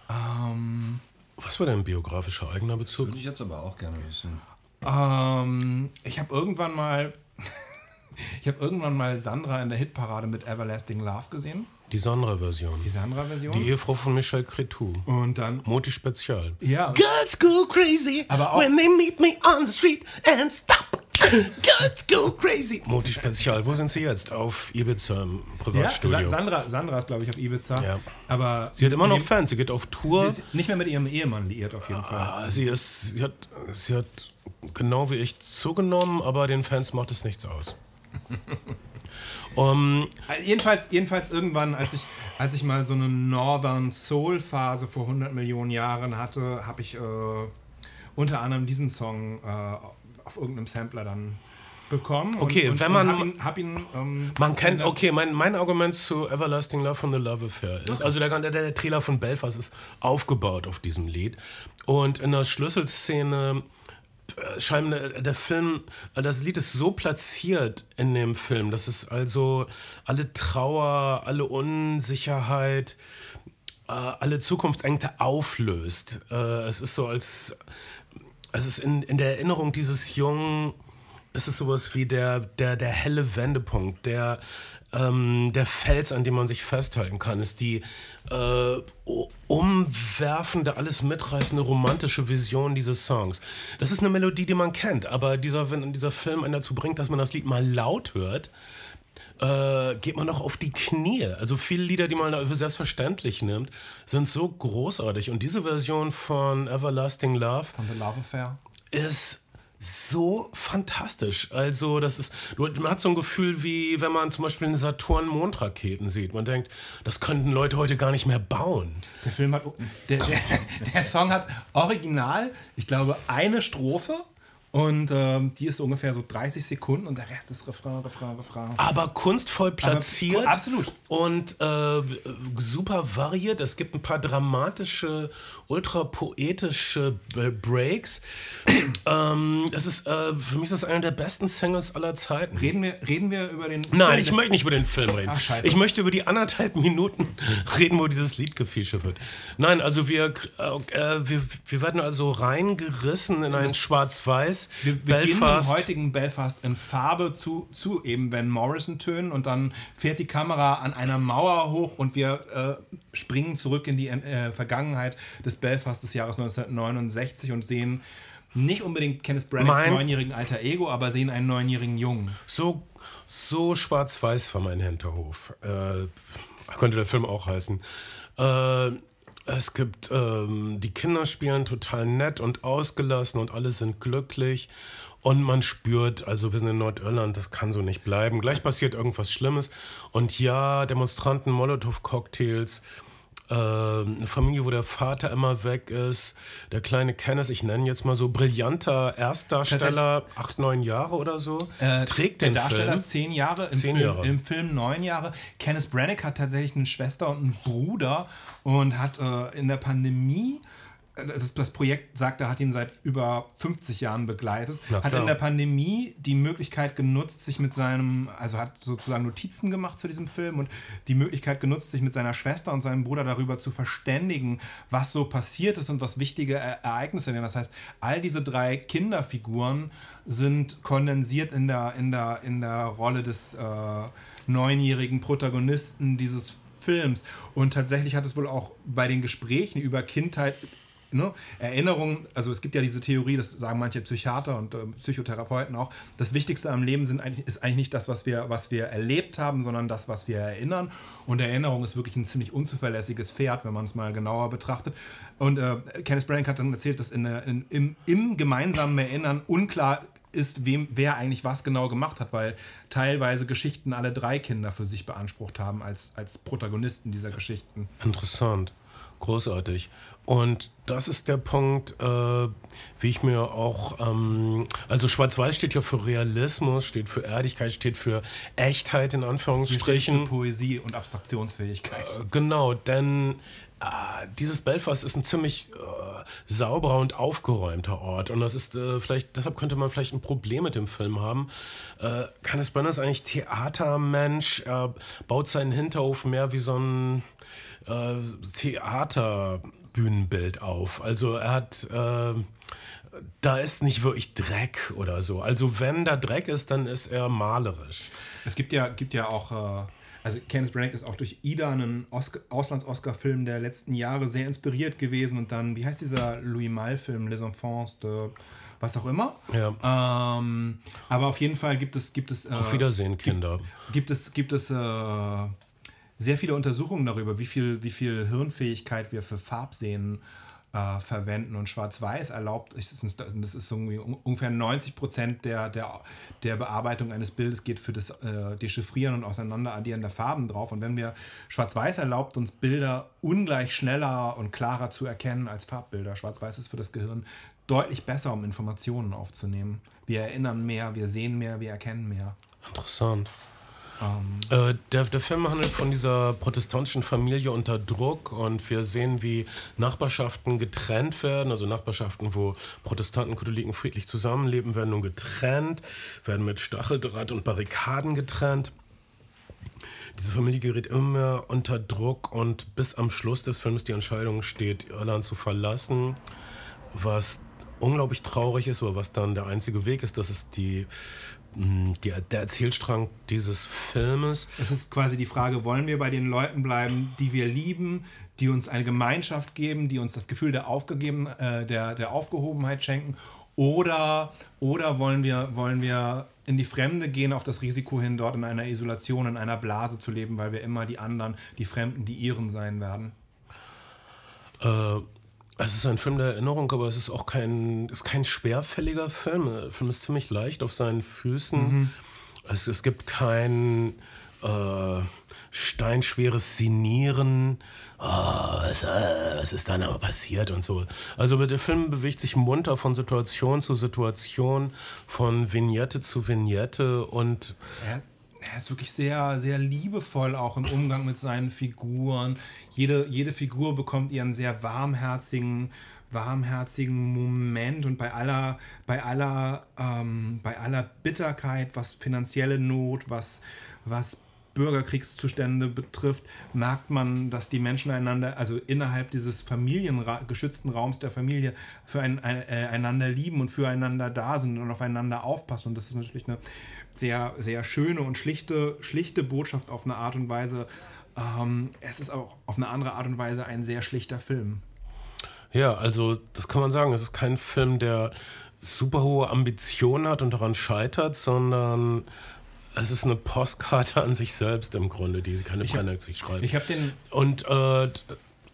Ähm, Was war dein biografischer eigener Bezug? Würde ich jetzt aber auch gerne wissen. ähm, ich habe irgendwann mal, ich habe irgendwann mal Sandra in der Hitparade mit Everlasting Love gesehen, Die Sandra-Version. die Sandra-Version. Die Ehefrau von Michel Cretou. und dann, Moti Spezial. ja, Girls go crazy Aber auch- when they meet me on the street and stop. Girls go crazy. Moti Spezial, wo sind sie jetzt? Auf Ibiza im ja Privatstudio. Sa- Sandra, Sandra ist, glaube ich, auf Ibiza. Ja. Aber sie hat immer noch Fans, sie geht auf Tour. Sie ist nicht mehr mit ihrem Ehemann liiert, auf jeden Fall. Ah, sie, ist, sie, hat, sie hat genau wie ich zugenommen, aber den Fans macht es nichts aus. um, Also jedenfalls, jedenfalls irgendwann, als ich, als ich mal so eine Northern Soul Phase vor 100 Millionen Jahren hatte, habe ich äh, unter anderem diesen Song äh, auf irgendeinem Sampler dann bekommen. Okay, und, und, wenn man- hab ihn, hab ihn ähm, man kennt, okay, mein, mein Argument zu Everlasting Love von The Love Affair ist, also der, der, der Trailer von Belfast ist aufgebaut auf diesem Lied. Und in der Schlüsselszene äh, scheint der, der Film, äh, das Lied ist so platziert in dem Film, dass es also alle Trauer, alle Unsicherheit, äh, alle Zukunftsängste auflöst. Äh, es ist so als, es ist in, in der Erinnerung dieses Jungen, es ist sowas wie der, der, der helle Wendepunkt, der, ähm, der Fels, an dem man sich festhalten kann, ist die äh, umwerfende, alles mitreißende romantische Vision dieses Songs. Das ist eine Melodie, die man kennt, aber dieser, wenn dieser Film einen dazu bringt, dass man das Lied mal laut hört, äh, geht man noch auf die Knie. Also viele Lieder, die man für selbstverständlich nimmt, sind so großartig. Und diese Version von Everlasting Love Von The Love Affair. ist so fantastisch. Also, das ist, man hat so ein Gefühl, wie wenn man zum Beispiel eine Saturn-Mondraketen sieht. Man denkt, das könnten Leute heute gar nicht mehr bauen. Der Film hat. Der, der, der Song hat original, ich glaube, eine Strophe. Und ähm, die ist so ungefähr so 30 Sekunden und der Rest ist Refrain, Refrain, Refrain. Aber kunstvoll platziert. absolut. Und äh, super variiert. Es gibt ein paar dramatische, ultra poetische Breaks. ähm, das ist, äh, für mich ist das einer der besten Singles aller Zeiten. Reden wir, reden wir über den. Nein, Film? ich möchte nicht über den Film reden. Ach, scheiße. ich möchte über die anderthalb Minuten reden, wo dieses Lied gefeatured wird. Nein, also wir, äh, wir, wir werden also reingerissen in ein Schwarz-Weiß Wir beginnen im Belfast. heutigen Belfast in Farbe zu, zu eben Van Morrison-Tönen und dann fährt die Kamera an einer Mauer hoch und wir äh, springen zurück in die äh, Vergangenheit des Belfast des Jahres 1969 und sehen nicht unbedingt Kenneth Branaghs neunjährigen alter Ego, aber sehen einen neunjährigen Jungen. So, so schwarz-weiß war mein Hinterhof. Äh, könnte der Film auch heißen. Äh, es gibt, ähm, die Kinder spielen total nett und ausgelassen und alle sind glücklich. Und man spürt, also wir sind in Nordirland, das kann so nicht bleiben. Gleich passiert irgendwas Schlimmes. Und ja, Demonstranten, Molotow-Cocktails, eine Familie, wo der Vater immer weg ist. Der kleine Kenneth, ich nenne ihn jetzt mal so, brillanter Erstdarsteller, acht, neun Jahre oder so, trägt der den Darsteller Film. zehn Jahre, im, Zehn Film, Jahre. im Film neun Jahre. Kenneth Branagh hat tatsächlich eine Schwester und einen Bruder und hat äh, in der Pandemie das, das Projekt, sagt er, hat ihn seit über 50 Jahren begleitet. Hat in der Pandemie die Möglichkeit genutzt, sich mit seinem, also hat sozusagen Notizen gemacht zu diesem Film und die Möglichkeit genutzt, sich mit seiner Schwester und seinem Bruder darüber zu verständigen, was so passiert ist und was wichtige Ereignisse wären. Das heißt, all diese drei Kinderfiguren sind kondensiert in der, in der, in der Rolle des äh, neunjährigen Protagonisten dieses Films. Und tatsächlich hat es wohl auch bei den Gesprächen über Kindheit ne, Erinnerungen, also es gibt ja diese Theorie, das sagen manche Psychiater und äh, Psychotherapeuten auch, das Wichtigste am Leben sind eigentlich, ist eigentlich nicht das, was wir, was wir erlebt haben, sondern das, was wir erinnern. Und Erinnerung ist wirklich ein ziemlich unzuverlässiges Pferd, wenn man es mal genauer betrachtet. Und äh, Kenneth Branagh hat dann erzählt, dass in, der- in, im, im gemeinsamen Erinnern unklar ist, wem, wer eigentlich was genau gemacht hat, weil teilweise Geschichten alle drei Kinder für sich beansprucht haben als, als Protagonisten dieser Geschichten. Interessant. Großartig. Und das ist der Punkt, äh, wie ich mir auch, ähm, also Schwarz-Weiß steht ja für Realismus, steht für Erdigkeit, steht für Echtheit in Anführungsstrichen. Für Poesie und Abstraktionsfähigkeit. Genau, denn äh, dieses Belfast ist ein ziemlich äh, sauberer und aufgeräumter Ort. Und das ist äh, vielleicht, deshalb könnte man vielleicht ein Problem mit dem Film haben. Äh, Kenneth Branagh ist eigentlich Theatermensch. Er baut seinen Hinterhof mehr wie so ein äh, Theaterbühnenbild auf. Also er hat. Äh, da ist nicht wirklich Dreck oder so. Also wenn da Dreck ist, dann ist er malerisch. Es gibt ja, gibt ja auch, äh, also Kenneth Branagh ist auch durch Ida, einen Oscar, Auslands-Oscar-Film der letzten Jahre, sehr inspiriert gewesen. Und dann, wie heißt dieser Louis Malle-Film, Les Enfants de was auch immer. Ja. Ähm, aber auf jeden Fall gibt es, gibt es, äh, Auf Wiedersehen, Kinder. gibt es, gibt es äh, sehr viele Untersuchungen darüber, wie viel, wie viel Hirnfähigkeit wir für Farbsehen äh, verwenden. Und Schwarz-Weiß erlaubt, das ist irgendwie un- ungefähr 90 Prozent der, der, der Bearbeitung eines Bildes geht für das äh, Dechiffrieren und Auseinanderaddieren der Farben drauf. Und wenn wir Schwarz-Weiß erlaubt uns Bilder ungleich schneller und klarer zu erkennen als Farbbilder. Schwarz-Weiß ist für das Gehirn deutlich besser, um Informationen aufzunehmen. Wir erinnern mehr, wir sehen mehr, wir erkennen mehr. Interessant. Äh, der, der Film handelt von dieser protestantischen Familie unter Druck und wir sehen, wie Nachbarschaften getrennt werden, also Nachbarschaften, wo Protestanten und Katholiken friedlich zusammenleben, werden nun getrennt, werden mit Stacheldraht und Barrikaden getrennt. Diese Familie gerät immer unter Druck und bis am Schluss des Films die Entscheidung steht, Irland zu verlassen, was unglaublich traurig ist, aber was dann der einzige Weg ist, das ist die, die, der Erzählstrang dieses Filmes. Es ist quasi die Frage, wollen wir bei den Leuten bleiben, die wir lieben, die uns eine Gemeinschaft geben, die uns das Gefühl der, Aufgegeben, äh, der, der Aufgehobenheit schenken, oder, oder wollen, wir, wollen wir in die Fremde gehen, auf das Risiko hin, dort in einer Isolation, in einer Blase zu leben, weil wir immer die anderen, die Fremden, die ihren sein werden. Äh, es ist ein Film der Erinnerung, aber es ist auch kein, ist kein schwerfälliger Film. Der Film ist ziemlich leicht auf seinen Füßen. Es, es gibt kein äh, steinschweres Sinieren. Oh, was, äh, was ist dann aber passiert und so. Also der Film bewegt sich munter von Situation zu Situation, von Vignette zu Vignette und Er, er ist wirklich sehr, sehr liebevoll auch im Umgang mit seinen Figuren. Jede, jede Figur bekommt ihren sehr warmherzigen, warmherzigen Moment und bei aller, bei aller, ähm, bei aller Bitterkeit, was finanzielle Not, was, was Bürgerkriegszustände betrifft, merkt man, dass die Menschen einander, also innerhalb dieses familiengeschützten Raums der Familie, füreinander äh, einander lieben und füreinander da sind und aufeinander aufpassen. Und das ist natürlich eine sehr, sehr schöne und schlichte, schlichte Botschaft auf eine Art und Weise. Ähm, es ist auch auf eine andere Art und Weise ein sehr schlichter Film. Ja, also das kann man sagen. Es ist kein Film, der super hohe Ambitionen hat und daran scheitert, sondern es ist eine Postkarte an sich selbst im Grunde, die keine Brenner sich schreibt. Ich habe den Und, äh,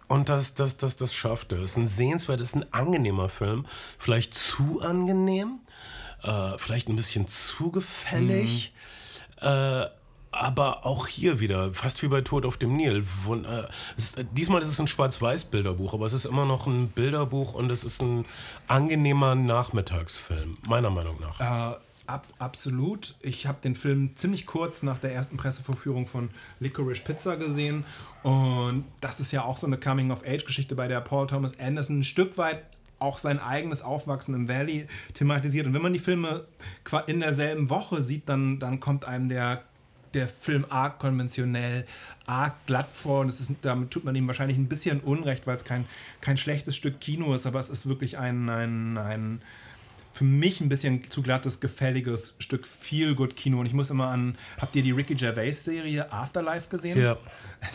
und das, das, das, das schafft er. Es ist ein sehenswert, es ist ein angenehmer Film. Vielleicht zu angenehm, äh, vielleicht ein bisschen zu gefällig. Äh, aber auch hier wieder, fast wie bei Tod auf dem Nil. Wun- äh, ist, diesmal ist es ein Schwarz-Weiß-Bilderbuch, aber es ist immer noch ein Bilderbuch und es ist ein angenehmer Nachmittagsfilm, meiner Meinung nach. Äh, ab, absolut. Ich habe den Film ziemlich kurz nach der ersten Pressevorführung von Licorice Pizza gesehen. Und das ist ja auch so eine Coming-of-Age-Geschichte, bei der Paul Thomas Anderson ein Stück weit auch sein eigenes Aufwachsen im Valley thematisiert. Und wenn man die Filme in derselben Woche sieht, dann, dann kommt einem der, der Film arg konventionell, arg glatt vor. Und ist, damit tut man ihm wahrscheinlich ein bisschen Unrecht, weil es kein, kein schlechtes Stück Kino ist, aber es ist wirklich ein, ein, ein für mich ein bisschen zu glattes, gefälliges Stück Feel Good Kino. Und ich muss immer an, habt ihr die Ricky Gervais Serie Afterlife gesehen? Ja.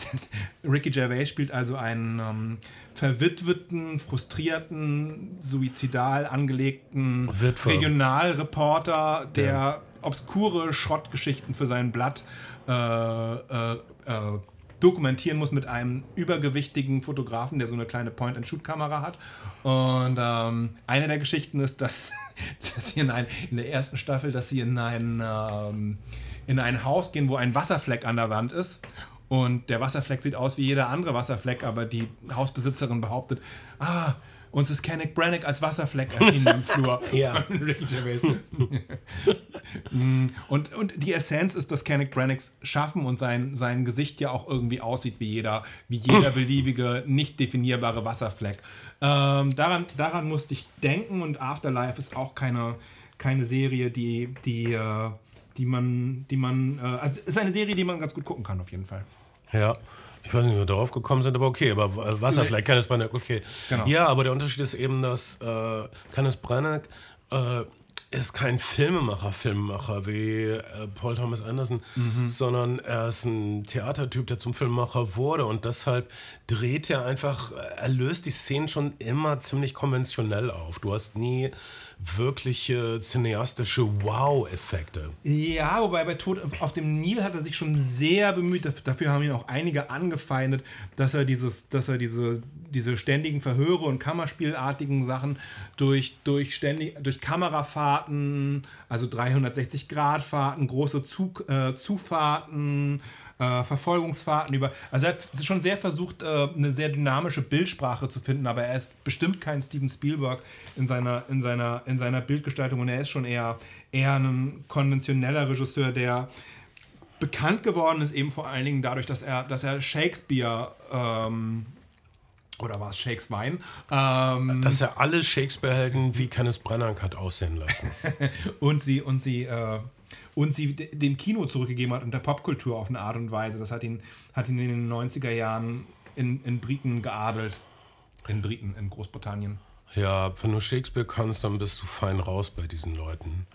Ricky Gervais spielt also einen ähm, verwitweten, frustrierten, suizidal angelegten Witwer. Regionalreporter, der ja. obskure Schrottgeschichten für sein Blatt äh, äh, äh, dokumentieren muss mit einem übergewichtigen Fotografen, der so eine kleine Point-and-Shoot-Kamera hat. Und ähm, eine der Geschichten ist, dass, dass sie in, ein, in, der ersten Staffel, dass sie in ein, ähm, in ein Haus gehen, wo ein Wasserfleck an der Wand ist. Und der Wasserfleck sieht aus wie jeder andere Wasserfleck, aber die Hausbesitzerin behauptet, ah, uns ist Kenneth Branagh als Wasserfleck erschienen im Flur. Ja. Und, und die Essenz ist, dass Kenneth Branaghs schaffen und sein, sein Gesicht ja auch irgendwie aussieht wie jeder, wie jeder beliebige, nicht definierbare Wasserfleck. Ähm, daran, daran musste ich denken und Afterlife ist auch keine, keine Serie, die, die, äh, die man, die man, äh, also ist eine Serie, die man ganz gut gucken kann auf jeden Fall. Ja. Ich weiß nicht, wie wir darauf gekommen sind, aber okay. Aber Wasserfleck, Kenneth Branagh, okay. Genau. Ja, aber der Unterschied ist eben, dass äh, Kenneth Branagh äh, ist kein Filmemacher, Filmemacher wie äh, Paul Thomas Anderson, mhm. sondern er ist ein Theatertyp, der zum Filmemacher wurde und deshalb dreht er einfach, er löst die Szenen schon immer ziemlich konventionell auf. Du hast nie wirkliche cineastische Wow-Effekte. Ja, wobei bei Tod auf dem Nil hat er sich schon sehr bemüht. Dafür haben ihn auch einige angefeindet, dass er dieses, dass er diese, diese ständigen Verhöre und Kammerspielartigen Sachen durch, durch, ständig, durch Kamerafahrten, also 360-Grad-Fahrten, große Zug, äh, Zufahrten, äh, Verfolgungsfahrten über. Also er hat schon sehr versucht, äh, eine sehr dynamische Bildsprache zu finden, aber er ist bestimmt kein Steven Spielberg in seiner, in seiner, in seiner Bildgestaltung und er ist schon eher, eher ein konventioneller Regisseur, der bekannt geworden ist, eben vor allen Dingen dadurch, dass er, dass er Shakespeare ähm, oder war es Shakes Wein? Ähm, dass er alle Shakespeare-Helden wie Kenneth Branagh hat aussehen lassen. und sie, und sie äh, und sie dem Kino zurückgegeben hat und der Popkultur auf eine Art und Weise. Das hat ihn, hat ihn in den 90er Jahren in, in Briten geadelt. In Briten, in Großbritannien. Ja, wenn du Shakespeare kannst, dann bist du fein raus bei diesen Leuten.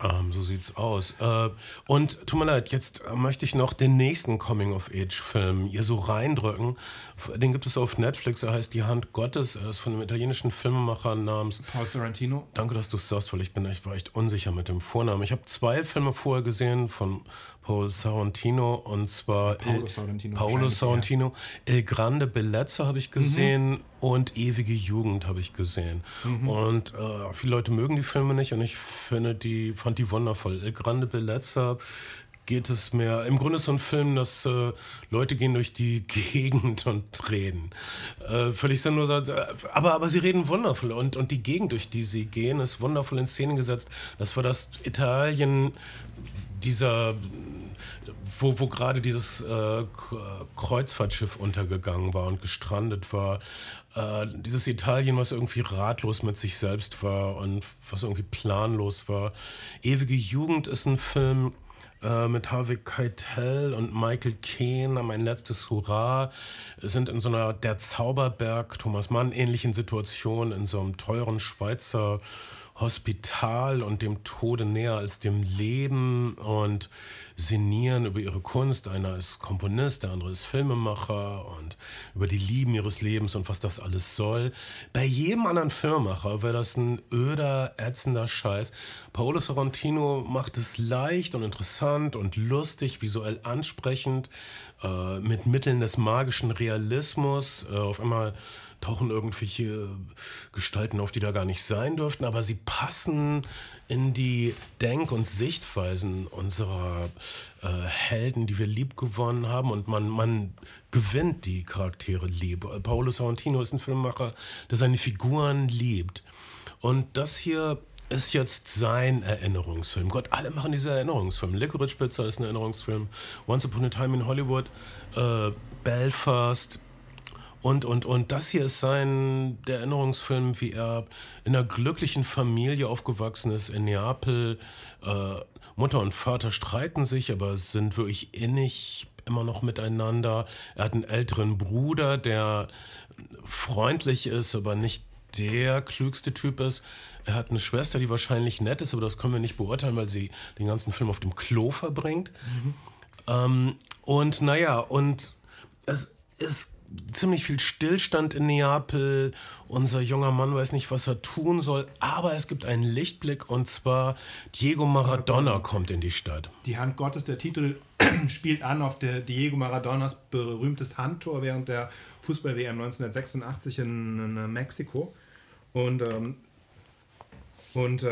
Ähm, so sieht's aus. Äh, und tut mir leid, jetzt möchte ich noch den nächsten Coming-of-Age-Film hier so reindrücken. Den gibt es auf Netflix, er heißt Die Hand Gottes. Er ist von einem italienischen Filmemacher namens Paul Sorrentino. Danke, dass du es sagst, weil ich bin echt, war echt unsicher mit dem Vornamen. Ich habe zwei Filme vorher gesehen von Paul Sorrentino und zwar Paolo Sorrentino. Paolo Sorrentino. Ja. Il Grande Bellezza habe ich gesehen mhm. und Ewige Jugend habe ich gesehen. Mhm. Und äh, viele Leute mögen die Filme nicht und ich finde die, fand die wundervoll. Il Grande Bellezza geht es mehr. Im Grunde ist so ein Film, dass äh, Leute gehen durch die Gegend und reden. Äh, völlig sinnlos. Äh, aber, aber sie reden wundervoll. Und, und die Gegend, durch die sie gehen, ist wundervoll in Szene gesetzt. Das war das Italien dieser wo, wo gerade dieses äh, Kreuzfahrtschiff untergegangen war und gestrandet war. Äh, dieses Italien, was irgendwie ratlos mit sich selbst war und was irgendwie planlos war. Ewige Jugend ist ein Film äh, mit Harvey Keitel und Michael Caine, mein letztes Hurra, sind in so einer Der Zauberberg, Thomas Mann, ähnlichen Situation in so einem teuren Schweizer Hospital und dem Tode näher als dem Leben und sinnieren über ihre Kunst. Einer ist Komponist, der andere ist Filmemacher und über die Lieben ihres Lebens und was das alles soll. Bei jedem anderen Filmemacher wäre das ein öder, ätzender Scheiß. Paolo Sorrentino macht es leicht und interessant und lustig, visuell ansprechend, äh, mit Mitteln des magischen Realismus. Äh, auf einmal tauchen irgendwelche Gestalten auf, die da gar nicht sein dürften, aber sie passen in die Denk- und Sichtweisen unserer äh, Helden, die wir lieb gewonnen haben und man, man gewinnt die Charaktere lieb. Paolo Sorrentino ist ein Filmemacher, der seine Figuren liebt. Und das hier ist jetzt sein Erinnerungsfilm. Gott, alle machen diese Erinnerungsfilme. Licorice Pizza ist ein Erinnerungsfilm. Once Upon a Time in Hollywood, äh, Belfast und, und, und das hier ist sein der Erinnerungsfilm, wie er in einer glücklichen Familie aufgewachsen ist in Neapel. Äh, Mutter und Vater streiten sich, aber sind wirklich innig immer noch miteinander. Er hat einen älteren Bruder, der freundlich ist, aber nicht der klügste Typ ist. Er hat eine Schwester, die wahrscheinlich nett ist, aber das können wir nicht beurteilen, weil sie den ganzen Film auf dem Klo verbringt. Mhm. Ähm, und naja, und es ist ziemlich viel Stillstand in Neapel. Unser junger Mann weiß nicht, was er tun soll. Aber es gibt einen Lichtblick und zwar Diego Maradona kommt in die Stadt. Die Hand Gottes, der Titel spielt an auf der Diego Maradonas berühmtes Handtor während der Fußball-WM 1986 in, in Mexiko. Und ähm, und äh,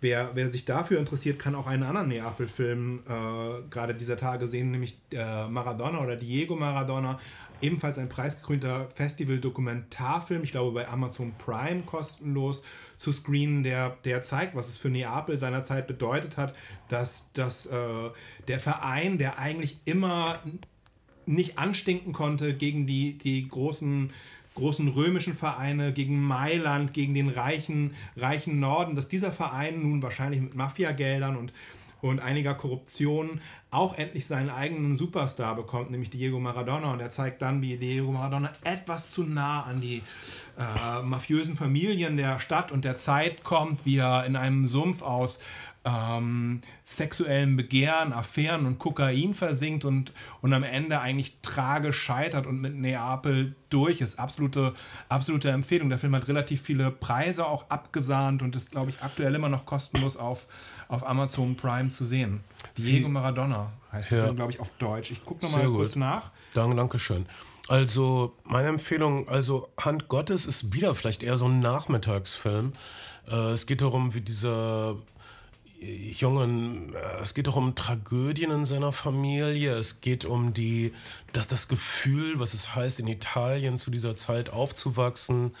wer, wer sich dafür interessiert, kann auch einen anderen Neapel-Film äh, gerade dieser Tage sehen, nämlich äh, Maradona oder Diego Maradona, ebenfalls ein preisgekrönter Festival-Dokumentarfilm, ich glaube bei Amazon Prime kostenlos zu screenen, der, der zeigt, was es für Neapel seinerzeit bedeutet hat, dass, dass äh, der Verein, der eigentlich immer nicht anstinken konnte gegen die, die großen großen römischen Vereine, gegen Mailand, gegen den reichen, reichen Norden, dass dieser Verein nun wahrscheinlich mit Mafiageldern und und einiger Korruption auch endlich seinen eigenen Superstar bekommt, nämlich Diego Maradona. Und er zeigt dann, wie Diego Maradona etwas zu nah an die äh, mafiösen Familien der Stadt und der Zeit kommt, wie er in einem Sumpf aus ähm, sexuellem Begehren, Affären und Kokain versinkt und, und am Ende eigentlich tragisch scheitert und mit Neapel durch ist. Absolute, absolute Empfehlung. Der Film hat relativ viele Preise auch abgesahnt und ist, glaube ich, aktuell immer noch kostenlos auf, auf Amazon Prime zu sehen. Diego Maradona heißt ja. der Film, glaube ich, auf Deutsch. Ich gucke nochmal kurz nach. Danke, danke schön. Also, meine Empfehlung, also Hand Gottes ist wieder vielleicht eher so ein Nachmittagsfilm. Äh, es geht darum, wie dieser Jungen, äh, es geht doch um Tragödien in seiner Familie. Es geht um die, dass das Gefühl, was es heißt, in Italien zu dieser Zeit aufzuwachsen.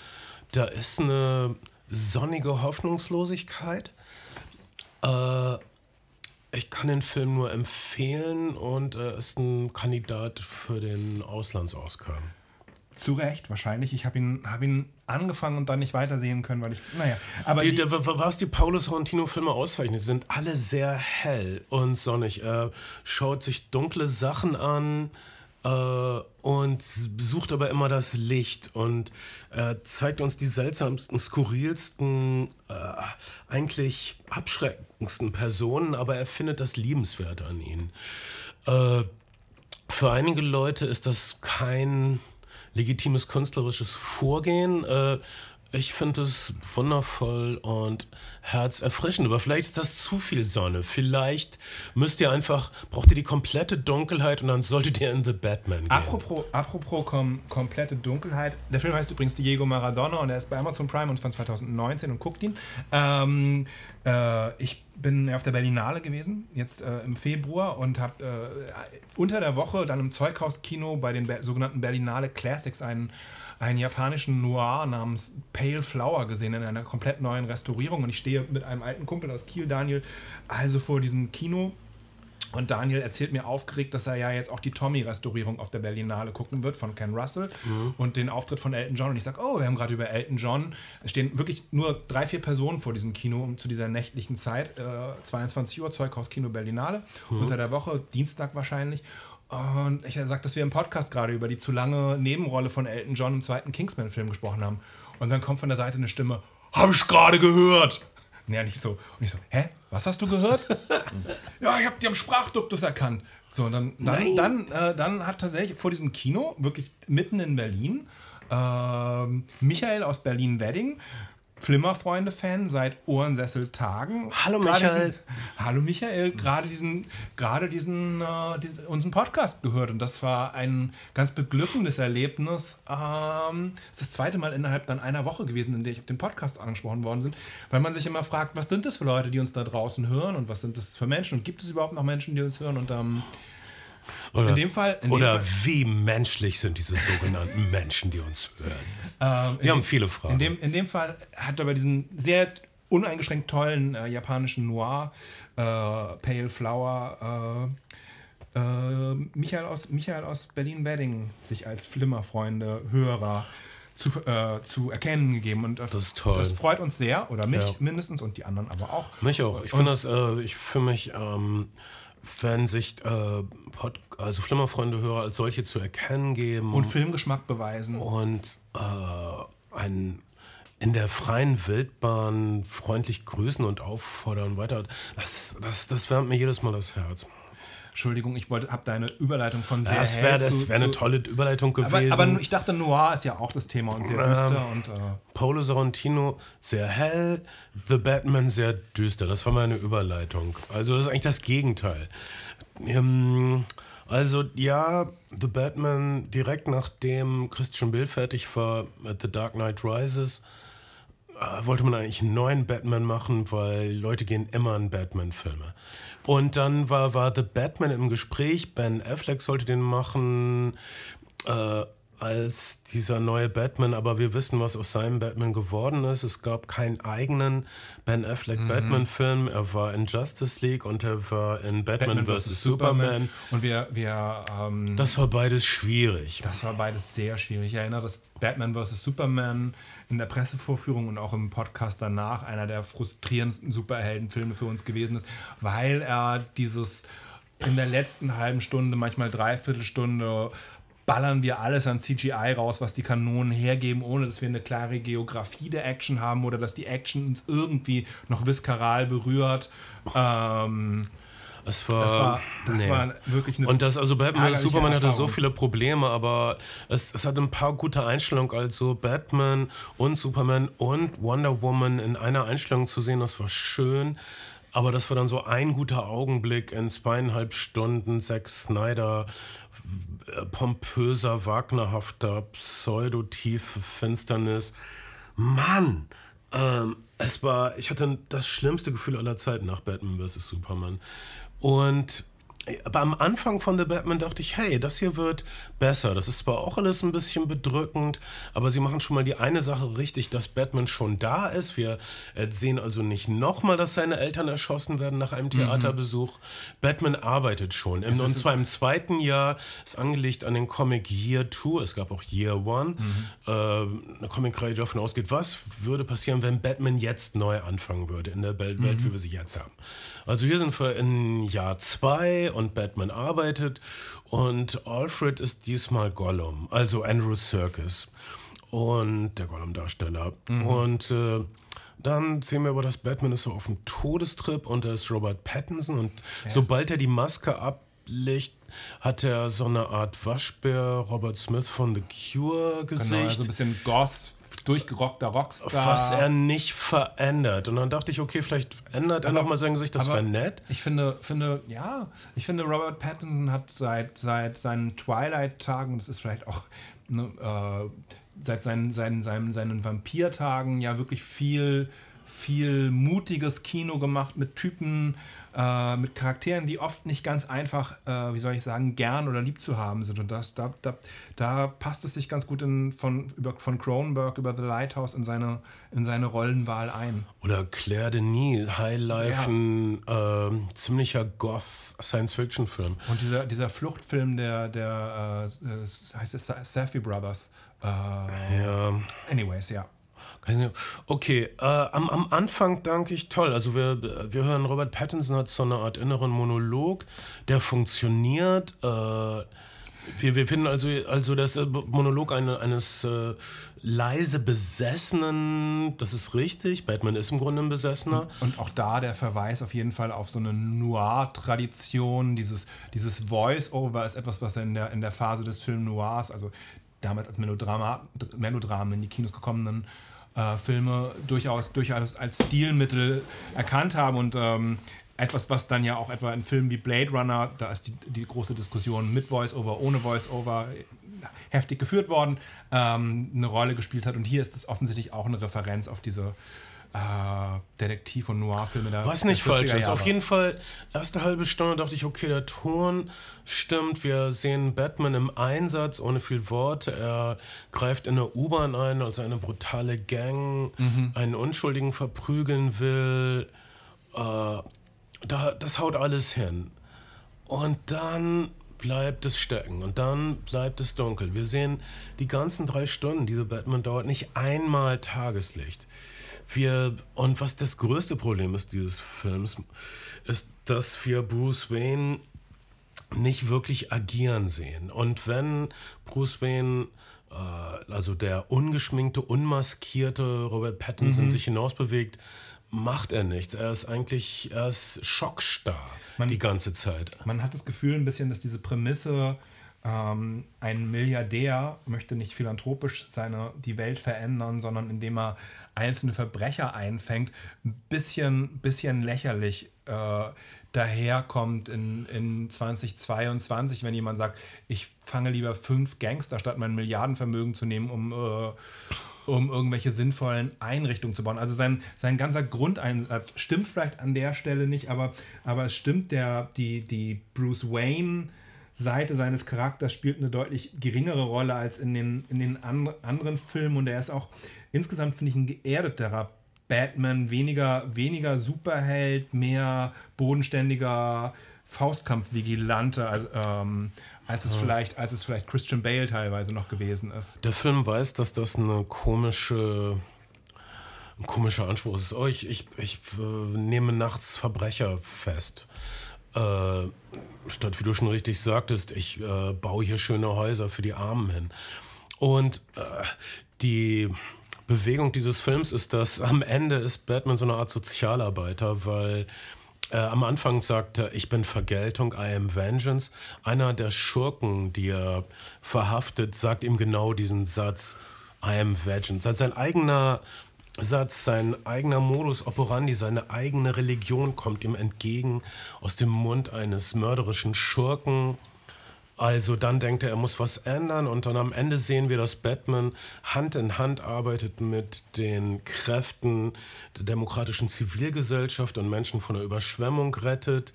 Da ist eine sonnige Hoffnungslosigkeit. Äh, ich kann den Film nur empfehlen und er ist ein Kandidat für den Auslands-Oscar. Zu Recht, wahrscheinlich. Ich habe ihn, hab ihn angefangen und dann nicht weitersehen können, weil ich, naja. Aber die, die, was die Paulus Sorrentino-Filme auszeichnet, sind alle sehr hell und sonnig. Er schaut sich dunkle Sachen an äh, und sucht aber immer das Licht und äh, zeigt uns die seltsamsten, skurrilsten, äh, eigentlich abschreckendsten Personen, aber er findet das Liebenswerte an ihnen. Äh, für einige Leute ist das kein legitimes künstlerisches Vorgehen. Äh, ich finde es wundervoll und herzerfrischend. Aber vielleicht ist das zu viel Sonne. Vielleicht müsst ihr einfach, braucht ihr die komplette Dunkelheit und dann solltet ihr in The Batman gehen. Apropos, apropos kom komplette Dunkelheit. Der Film heißt übrigens Diego Maradona und er ist bei Amazon Prime und von 2019 und guckt ihn. Ähm, äh, ich bin auf der Berlinale gewesen, jetzt äh, im Februar und habe äh, unter der Woche dann im Zeughauskino bei den Be sogenannten Berlinale Classics einen einen japanischen Noir namens Pale Flower gesehen in einer komplett neuen Restaurierung. Und ich stehe mit einem alten Kumpel aus Kiel, Daniel, also vor diesem Kino und Daniel erzählt mir aufgeregt, dass er ja jetzt auch die Tommy-Restaurierung auf der Berlinale gucken wird von Ken Russell mhm. und den Auftritt von Elton John. Und ich sage, oh, wir haben gerade über Elton John. Es stehen wirklich nur drei, vier Personen vor diesem Kino um, zu dieser nächtlichen Zeit. Äh, 22 Uhr, Zeughaus Kino Berlinale. Mhm. Unter der Woche, Dienstag wahrscheinlich. Und ich sage, dass wir im Podcast gerade über die zu lange Nebenrolle von Elton John im zweiten Kingsman-Film gesprochen haben. Und dann kommt von der Seite eine Stimme, habe ich gerade gehört. Ja, nicht so. Und ich so, hä? Was hast du gehört? ja, ich habe die am Sprachduktus erkannt. So, dann, dann, dann, äh, dann hat tatsächlich vor diesem Kino, wirklich mitten in Berlin, äh, Michael aus Berlin-Wedding Flimmerfreunde-Fan seit Ohrensessel-Tagen. Hallo Michael. Diesen, hallo Michael, gerade diesen, gerade diesen, äh, diesen, unseren Podcast gehört und das war ein ganz beglückendes Erlebnis. Ähm, das ist das zweite Mal innerhalb dann einer Woche gewesen, in der ich auf dem Podcast angesprochen worden bin, weil man sich immer fragt, was sind das für Leute, die uns da draußen hören und was sind das für Menschen und gibt es überhaupt noch Menschen, die uns hören und ähm, oder, in dem Fall, in oder dem Fall, wie menschlich sind diese sogenannten Menschen, die uns hören? Ähm, Wir haben dem, viele Fragen. In dem, in dem Fall hat er bei diesem sehr uneingeschränkt tollen äh, japanischen Noir, äh, Pale Flower, äh, äh, Michael aus, Michael aus Berlin-Wedding sich als Flimmerfreunde, Hörer zu, äh, zu erkennen gegeben. Und das, toll. Das freut uns sehr, oder mich Ja. mindestens und die anderen aber auch. Mich auch. Ich finde das, äh, ich für mich, ähm, wenn sich äh, Pod also Flimmerfreunde-Hörer als solche zu erkennen geben Und Filmgeschmack beweisen. und äh, ein in der freien Wildbahn freundlich grüßen und auffordern weiter, das, das, das wärmt mir jedes Mal das Herz. Entschuldigung, ich wollte, habe deine Überleitung von sehr Das wäre wär eine tolle Überleitung aber, gewesen. aber ich dachte, Noir ist ja auch das Thema und sehr düster und äh, Paulo Sorrentino sehr hell, The Batman sehr düster. Das war meine Überleitung. Also das ist eigentlich das Gegenteil. Ähm, also ja, The Batman direkt nachdem Christian Bale fertig war mit The Dark Knight Rises, äh, wollte man eigentlich einen neuen Batman machen, weil Leute gehen immer in Batman-Filme. Und dann war, war The Batman im Gespräch, Ben Affleck sollte den machen. Äh, als dieser neue Batman, aber wir wissen, was aus seinem Batman geworden ist. Es gab keinen eigenen Ben Affleck Batman-Film. Er war in Justice League und er war in Batman, vs. Superman. Und wir, wir ähm, Das war beides schwierig. Das war beides sehr schwierig. Ich erinnere, dass Batman vs. Superman in der Pressevorführung und auch im Podcast danach einer der frustrierendsten Superheldenfilme für uns gewesen ist, weil er dieses in der letzten halben Stunde, manchmal Dreiviertelstunde, ballern wir alles an CGI raus, was die Kanonen hergeben, ohne dass wir eine klare Geografie der Action haben oder dass die Action uns irgendwie noch viskaral berührt. Ähm, Es war, das war, das nee. war wirklich eine Und das, also Batman Superman hatte so viele Probleme, aber es, es hatte ein paar gute Einstellungen. Also Batman und Superman und Wonder Woman in einer Einstellung zu sehen, das war schön. Aber das war dann so ein guter Augenblick in zweieinhalb Stunden Zack Snyder, äh, pompöser, wagnerhafter, pseudotiefe Finsternis. Mann! Ähm, es war, ich hatte das schlimmste Gefühl aller Zeiten nach Batman vs. Superman. Und aber am Anfang von The Batman dachte ich, hey, das hier wird besser. Das ist zwar auch alles ein bisschen bedrückend, aber sie machen schon mal die eine Sache richtig, dass Batman schon da ist. Wir äh, sehen also nicht nochmal, dass seine Eltern erschossen werden nach einem Theaterbesuch. Batman arbeitet schon. Im, und zwar im zweiten Jahr ist angelegt an den Comic Year 2. Es gab auch Year One. Äh, eine Comicreihe, davon ausgeht, was würde passieren, wenn Batman jetzt neu anfangen würde in der Welt, Welt wie wir sie jetzt haben. Also hier sind wir in Jahr 2 und Batman arbeitet. Und Alfred ist diesmal Gollum, also Andrew Serkis. Und der Gollum-Darsteller. Und äh, dann sehen wir aber, dass Batman ist so auf dem Todestrip und da ist Robert Pattinson. Und sobald er die Maske ablegt, hat er so eine Art Waschbär Robert Smith von The Cure Gesicht. Genau, also ein bisschen Goth, durchgerockter Rockstar. was er nicht verändert. Und dann dachte ich, okay, vielleicht ändert er nochmal sein Gesicht, das wäre nett. Ich finde, finde, ja, ich finde, Robert Pattinson hat seit, seit seinen Twilight-Tagen, das ist vielleicht auch ne, äh, seit seinen, seinen, seinen, seinen Vampir-Tagen ja wirklich viel, viel mutiges Kino gemacht mit Typen, äh, mit Charakteren, die oft nicht ganz einfach, äh, wie soll ich sagen, gern oder lieb zu haben sind. Und das, da, da, da passt es sich ganz gut in, von, über, von Cronenberg über The Lighthouse in seine, in seine Rollenwahl ein. Oder Claire Denis, High Life, ein ähm, ziemlicher Goth-Science-Fiction-Film. Und dieser, dieser Fluchtfilm der, der äh, äh, heißt es Sa- Safdie Brothers. Äh, Ja. anyways, ja. Okay, äh, am, am Anfang danke ich toll. Also wir, wir hören, Robert Pattinson hat so eine Art inneren Monolog, der funktioniert. Äh, wir, wir finden also, also das ist der Monolog eine, eines äh, leise Besessenen, das ist richtig. Batman ist im Grunde ein Besessener. Und auch da der Verweis auf jeden Fall auf so eine Noir-Tradition. Dieses, dieses Voice-Over ist etwas, was in der, in der Phase des Film Noirs, also damals als Melodrama, Melodramen in die Kinos gekommenen äh, Filme, durchaus, durchaus als Stilmittel erkannt haben. Und ähm, etwas, was dann ja auch etwa in Filmen wie Blade Runner, da ist die, die große Diskussion mit Voice-Over, ohne Voice-Over heftig geführt worden, ähm, eine Rolle gespielt hat. Und hier ist es offensichtlich auch eine Referenz auf diese äh, Detektiv- und Noir-Filme der Was nicht der 40er falsch ist. Jahre. Auf jeden Fall, erste halbe Stunde dachte ich, okay, der Ton stimmt. Wir sehen Batman im Einsatz, ohne viel Worte. Er greift in der U-Bahn ein, als eine brutale Gang einen Unschuldigen verprügeln will. Äh, da, das haut alles hin. Und dann bleibt es stecken und dann bleibt es dunkel. Wir sehen die ganzen drei Stunden, diese Batman dauert, nicht einmal Tageslicht. Wir, und was das größte Problem ist dieses Films, ist, dass wir Bruce Wayne nicht wirklich agieren sehen. Und wenn Bruce Wayne, äh, also der ungeschminkte, unmaskierte Robert Pattinson sich hinausbewegt, macht er nichts. Er ist eigentlich, er ist schockstarr die ganze Zeit. Man hat das Gefühl ein bisschen, dass diese Prämisse, ähm, ein Milliardär möchte nicht philanthropisch seine, die Welt verändern, sondern indem er einzelne Verbrecher einfängt, ein bisschen, bisschen lächerlich äh, daherkommt in, in 2022, wenn jemand sagt, ich fange lieber fünf Gangster, statt mein Milliardenvermögen zu nehmen, um äh, um irgendwelche sinnvollen Einrichtungen zu bauen. Also sein, sein ganzer Grundeinsatz stimmt vielleicht an der Stelle nicht, aber, aber es stimmt, der, die, die Bruce Wayne Seite seines Charakters spielt eine deutlich geringere Rolle als in den, in den an, anderen Filmen und er ist auch insgesamt, finde ich, ein geerdeterer Batman, weniger, weniger Superheld, mehr bodenständiger Faustkampf-Vigilante, also, ähm, als es, vielleicht, als es vielleicht Christian Bale teilweise noch gewesen ist. Der Film weiß, dass das eine komische, ein komischer Anspruch ist. Oh, ich, ich, ich äh, nehme nachts Verbrecher fest. Äh, statt, wie du schon richtig sagtest, ich äh, baue hier schöne Häuser für die Armen hin. Und äh, die Bewegung dieses Films ist, dass am Ende ist Batman so eine Art Sozialarbeiter, weil äh, am Anfang sagt er, ich bin Vergeltung, I am Vengeance. Einer der Schurken, die er verhaftet, sagt ihm genau diesen Satz, I am Vengeance. Sein- Sein eigener Satz, sein eigener Modus operandi, seine eigene Religion kommt ihm entgegen aus dem Mund eines mörderischen Schurken. Also dann denkt er, er muss was ändern und dann am Ende sehen wir, dass Batman Hand in Hand arbeitet mit den Kräften der demokratischen Zivilgesellschaft und Menschen von der Überschwemmung rettet.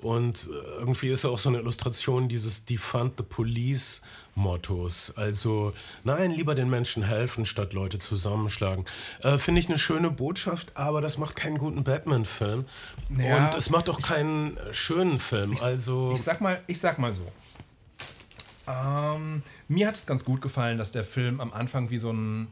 Und äh, irgendwie ist er auch so eine Illustration dieses Defund the Police Mottos. Also nein, lieber den Menschen helfen, statt Leute zusammenschlagen. Äh, Finde ich eine schöne Botschaft, aber das macht keinen guten Batman-Film. Ja, und es macht auch keinen äh, schönen Film. Also Ich sag mal, ich sag mal so. Ähm, mir hat es ganz gut gefallen, dass der Film am Anfang wie so ein.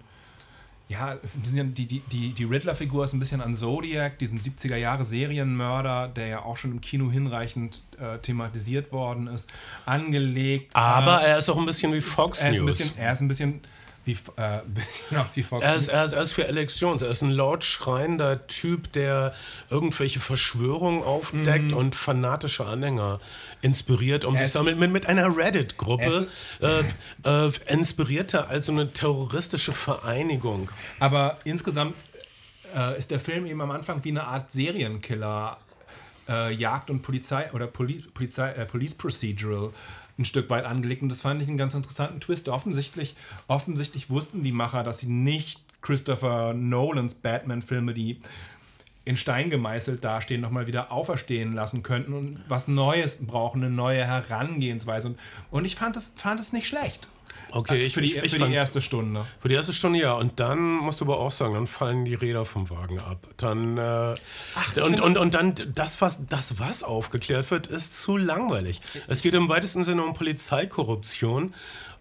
Ja, es ist ein die, die, die, die Riddler-Figur ist ein bisschen an Zodiac, diesen 70er Jahre Serienmörder, der ja auch schon im Kino hinreichend äh, thematisiert worden ist, angelegt. Aber äh, er ist auch ein bisschen wie Fox er ist ein News. bisschen, er ist ein bisschen wie, äh, bisschen wie Fox Er ist, er, ist, er ist für Alex Jones. Er ist ein laut schreiender Typ, der irgendwelche Verschwörungen aufdeckt und fanatische Anhänger inspiriert, um sich ist- damit mit, mit einer Reddit-Gruppe äh, äh, inspirierte also eine terroristische Vereinigung. Aber insgesamt äh, ist der Film eben am Anfang wie eine Art Serienkiller, äh, Jagd und Polizei oder Poli Polizei, äh, Police Procedural ein Stück weit angelegt. Und das fand ich einen ganz interessanten Twist. Offensichtlich, offensichtlich wussten die Macher, dass sie nicht Christopher Nolans Batman-Filme, die in Stein gemeißelt dastehen, nochmal wieder auferstehen lassen könnten und was Neues brauchen, eine neue Herangehensweise. Und, und ich fand es, fand es nicht schlecht. Okay, ich, für die, ich, ich für die erste Stunde. Für die erste Stunde ja. Und dann musst du aber auch sagen, dann fallen die Räder vom Wagen ab. Dann äh, und, und, und dann das was, das, was aufgeklärt wird, ist zu langweilig. Es geht im weitesten Sinne um Polizeikorruption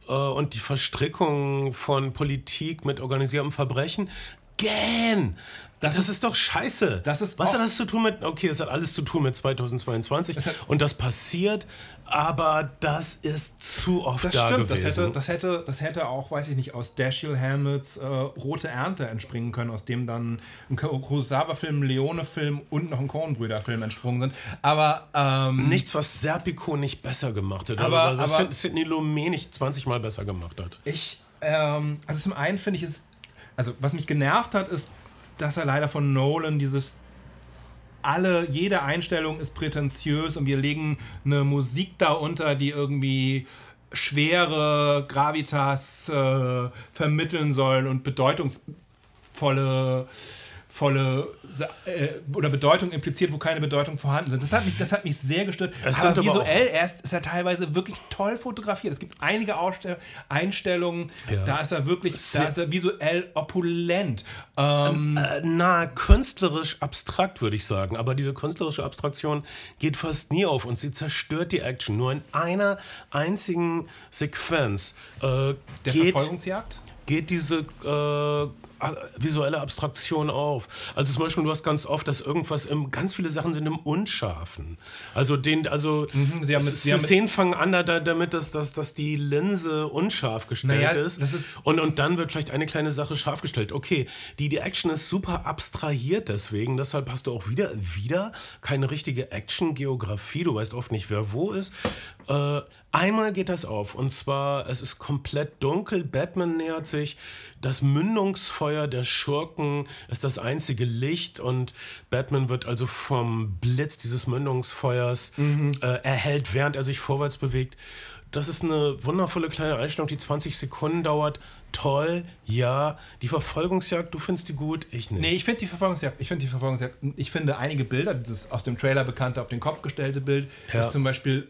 äh, und die Verstrickung von Politik mit organisiertem Verbrechen. Gähn! Das, ist doch scheiße. Das ist Was hat das zu tun mit, okay, es hat alles zu tun mit 2022 und das passiert, aber das ist zu oft Das da stimmt, das gewesen. hätte, das, hätte, das hätte auch, weiß ich nicht, aus Dashiell Hamletts äh, Rote Ernte entspringen können, aus dem dann ein Kurosawa-Film, ein Leone-Film und noch ein Coen-Brüder-Film entsprungen sind. Aber ähm, Nichts, was Serpico nicht besser gemacht hat. Aber- oder was aber- Sid- Sidney Lumet nicht 20 Mal besser gemacht hat. ich, ähm, also zum einen finde ich es, also was mich genervt hat, ist, dass er leider von Nolan dieses alle, jede Einstellung ist prätentiös und wir legen eine Musik da unter, die irgendwie schwere Gravitas äh, vermitteln sollen und bedeutungsvolle bedeutungsvolle äh, oder Bedeutung impliziert, wo keine Bedeutung vorhanden sind. Das hat mich, das hat mich sehr gestört. Es aber sind aber visuell erst ist er teilweise wirklich toll fotografiert. Es gibt einige Ausstell Einstellungen, Ja. da ist er wirklich, da ist er visuell opulent. Ähm, Äh, na, künstlerisch abstrakt, würde ich sagen. Aber diese künstlerische Abstraktion geht fast nie auf und sie zerstört die Action. Nur in einer einzigen Sequenz äh, der geht, Verfolgungsjagd? geht diese äh, visuelle Abstraktion auf. Also zum Beispiel, du hast ganz oft, dass irgendwas im, ganz viele Sachen sind im Unscharfen. Also den, also Mhm, Sie haben mit- Sie haben Szenen fangen an da, damit, dass, dass, dass die Linse unscharf gestellt Naja, ist. ist- und, und dann wird vielleicht eine kleine Sache scharf gestellt. Okay, die, die Action ist super abstrahiert deswegen, deshalb hast du auch wieder, wieder keine richtige Action-Geografie. Du weißt oft nicht, wer wo ist. Äh, einmal geht das auf und zwar, es ist komplett dunkel, Batman nähert sich, das Mündungsfeuer der Schurken ist das einzige Licht und Batman wird also vom Blitz dieses Mündungsfeuers äh, erhellt, während er sich vorwärts bewegt. Das ist eine wundervolle kleine Einstellung, die 20 Sekunden dauert. Toll, ja. Die Verfolgungsjagd, du findest die gut, ich nicht. Nee, ich finde die Verfolgungsjagd, ich finde die Verfolgungsjagd, ich finde einige Bilder, dieses aus dem Trailer bekannte auf den Kopf gestellte Bild, Ja. ist zum Beispiel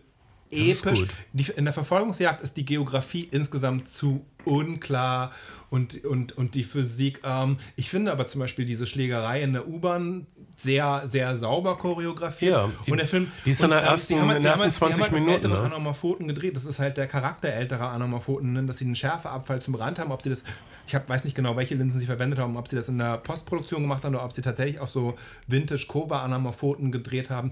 episch. Die, in der Verfolgungsjagd ist die Geografie insgesamt zu unklar und, und, und die Physik. Ähm, ich finde aber zum Beispiel diese Schlägerei in der U-Bahn sehr, sehr sauber choreografiert. Ja, die- und der Film. die ist in der ähm, ersten- haben halt- in haben ersten halt- sie haben 20 halt Minuten, ne? Anamorphoten gedreht. Das ist halt der Charakter älterer Anamorphoten, ne, dass sie einen Schärfeabfall zum Rand haben. Ob sie das, ich hab, weiß nicht genau, welche Linsen sie verwendet haben, ob sie das in der Postproduktion gemacht haben oder ob sie tatsächlich auf so Vintage Cobra Anamorphoten gedreht haben.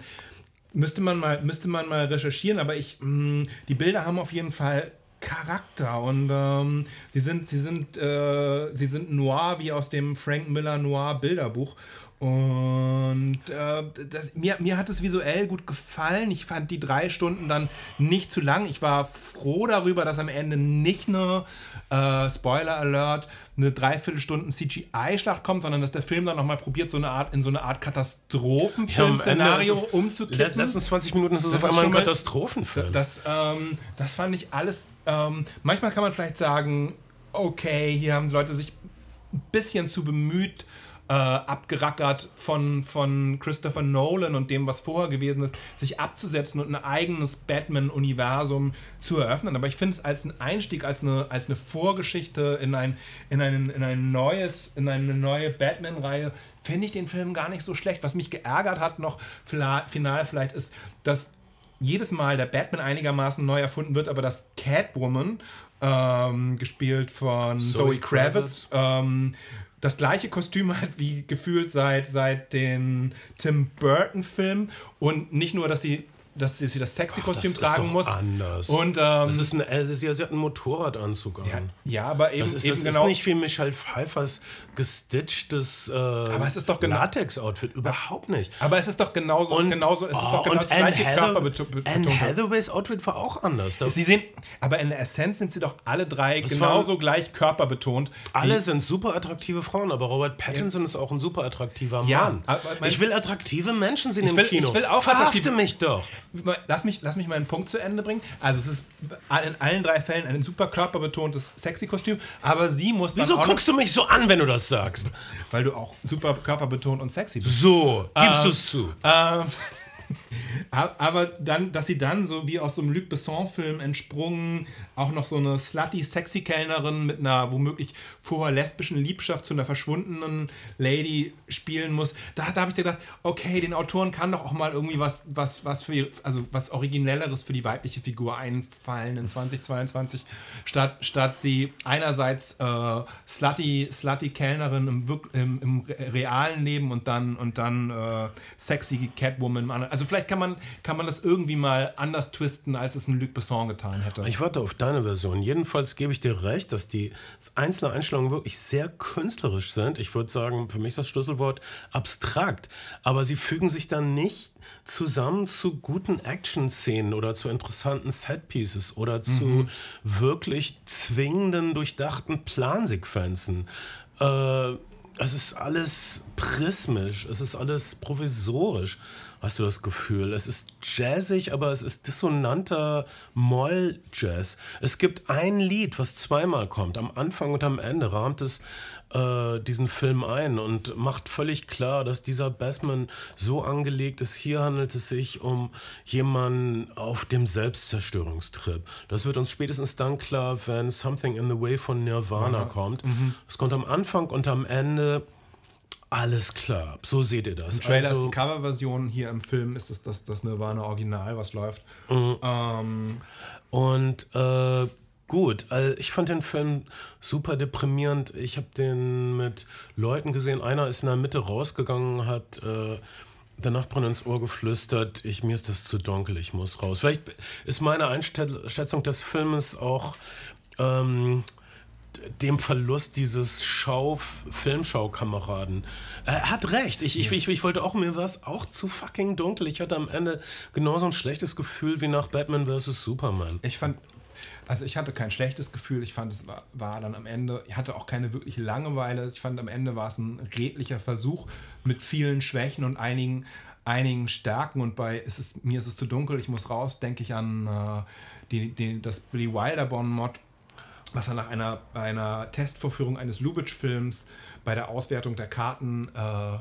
Müsste man mal, müsste man mal recherchieren, aber ich, mh, die Bilder haben auf jeden Fall Charakter und ähm, sie sind, sie sind, äh, sie sind noir wie aus dem Frank Miller Noir Bilderbuch. Und äh, das, mir, mir hat es visuell gut gefallen. Ich fand die drei Stunden dann nicht zu lang. Ich war froh darüber, dass am Ende nicht eine äh, Spoiler Alert, eine Dreiviertelstunden CGI-Schlacht kommt, sondern dass der Film dann nochmal probiert, so eine Art in so eine Art Ja, Katastrophenfilm-Szenario es- umzukippen. Le- Letzten 20 Minuten ist es auf einmal ein Katastrophenfilm. Das, ähm, das fand ich alles. Ähm, manchmal kann man vielleicht sagen, okay, hier haben die Leute sich ein bisschen zu bemüht äh, abgerackert von, von Christopher Nolan und dem, was vorher gewesen ist, sich abzusetzen und ein eigenes Batman-Universum zu eröffnen. Aber ich finde es als ein Einstieg, als eine, als eine Vorgeschichte in ein, in, ein, in ein neues, in eine neue Batman-Reihe, finde ich den Film gar nicht so schlecht. Was mich geärgert hat noch final vielleicht ist, dass jedes Mal der Batman einigermaßen neu erfunden wird, aber dass Catwoman, ähm, gespielt von Zoe, Zoe Kravitz, ähm, das gleiche Kostüm hat wie gefühlt seit, seit den Tim Burton-Filmen und nicht nur, dass sie, dass sie das sexy Kostüm das ist tragen doch muss. anders. Und ähm, das ist ein, äh, sie, sie hat einen Motorradanzug an. ja, aber eben, Das ist, eben das genau. ist nicht wie Michelle Pfeiffers gestitchtes äh, Aber es ist doch genau- Latex-Outfit. Überhaupt nicht. aber es ist doch genauso, genauso, es ist oh, doch genau und das gleiche Anne Hathaway- Körperbetont. Anne Hathaways Outfit war auch anders. Sie sehen, aber in der Essenz sind sie doch alle drei genauso waren- gleich körperbetont. alle sind super attraktive Frauen, aber Robert Pattinson ist auch ein super attraktiver Ja, Mann. mein- ich will attraktive Menschen sehen Ich im will- Kino. ich will auch Verhafte mich doch. Lass mich, lass mich meinen Punkt zu Ende bringen. Also es ist in allen drei Fällen ein super körperbetontes Sexy-Kostüm, aber sie muss Wieso guckst du mich so an, wenn du das sagst? weil du auch super körperbetont und sexy bist. So, gibst Ähm, du's zu. Ähm, aber dann, dass sie dann so wie aus so einem Luc Besson-Film entsprungen, auch noch so eine slutty Sexy-Kellnerin mit einer womöglich vorher lesbischen Liebschaft zu einer verschwundenen Lady spielen muss, da, da habe ich gedacht, okay, den Autoren kann doch auch mal irgendwie was, was, was für also was Originelleres für die weibliche Figur einfallen in 2022, statt, statt sie einerseits äh, slutty, slutty Kellnerin im, im, im re- realen Leben und dann und dann äh, sexy Catwoman. Also vielleicht kann man, kann man das irgendwie mal anders twisten, als es ein Luc Besson getan hätte. Ich warte auf deine Version. Jedenfalls gebe ich dir recht, dass die einzelnen Einstellungen wirklich sehr künstlerisch sind. Ich würde sagen, für mich ist das Schlüsselwort abstrakt. Aber sie fügen sich dann nicht zusammen zu guten Action-Szenen oder zu interessanten Setpieces oder zu wirklich zwingenden, durchdachten Plansequenzen. Äh, es ist alles prismisch, es ist alles provisorisch. hast du das Gefühl. Es ist jazzig, aber es ist dissonanter Moll-Jazz. Es gibt ein Lied, was zweimal kommt. Am Anfang und am Ende rahmt es äh, diesen Film ein und macht völlig klar, dass dieser Bassman so angelegt ist. Hier handelt es sich um jemanden auf dem Selbstzerstörungstrip. Das wird uns spätestens dann klar, wenn Something in the Way von Nirvana kommt. Es kommt am Anfang und am Ende. Alles klar, so seht ihr das. Im Trailer Also- ist die Coverversion, hier im Film ist es das, das Nirvana Original, was läuft. Mhm. Ähm, Und äh, gut, also ich fand den Film super deprimierend. Ich habe den mit Leuten gesehen. Einer ist in der Mitte rausgegangen, hat äh, der Nachbarin ins Ohr geflüstert, ich, mir ist das zu dunkel, ich muss raus. Vielleicht ist meine Einschätzung des Filmes auch ähm, dem Verlust dieses Schau Filmschaukameraden. Er hat recht. Ich, ich, ich, ich wollte auch, mir war es auch zu fucking dunkel. Ich hatte am Ende genauso ein schlechtes Gefühl wie nach Batman vs. Superman. ich fand, also ich hatte kein schlechtes Gefühl. Ich fand, es war, war dann am Ende, ich hatte auch keine wirkliche Langeweile. Ich fand, am Ende war es ein redlicher Versuch mit vielen Schwächen und einigen, einigen Stärken. Und bei es ist, mir ist es zu dunkel, ich muss raus, denke ich an äh, die, die, das Billy Wilder Bon-Mod, was er nach einer, einer Testvorführung eines Lubitsch-Films bei der Auswertung der Karten äh,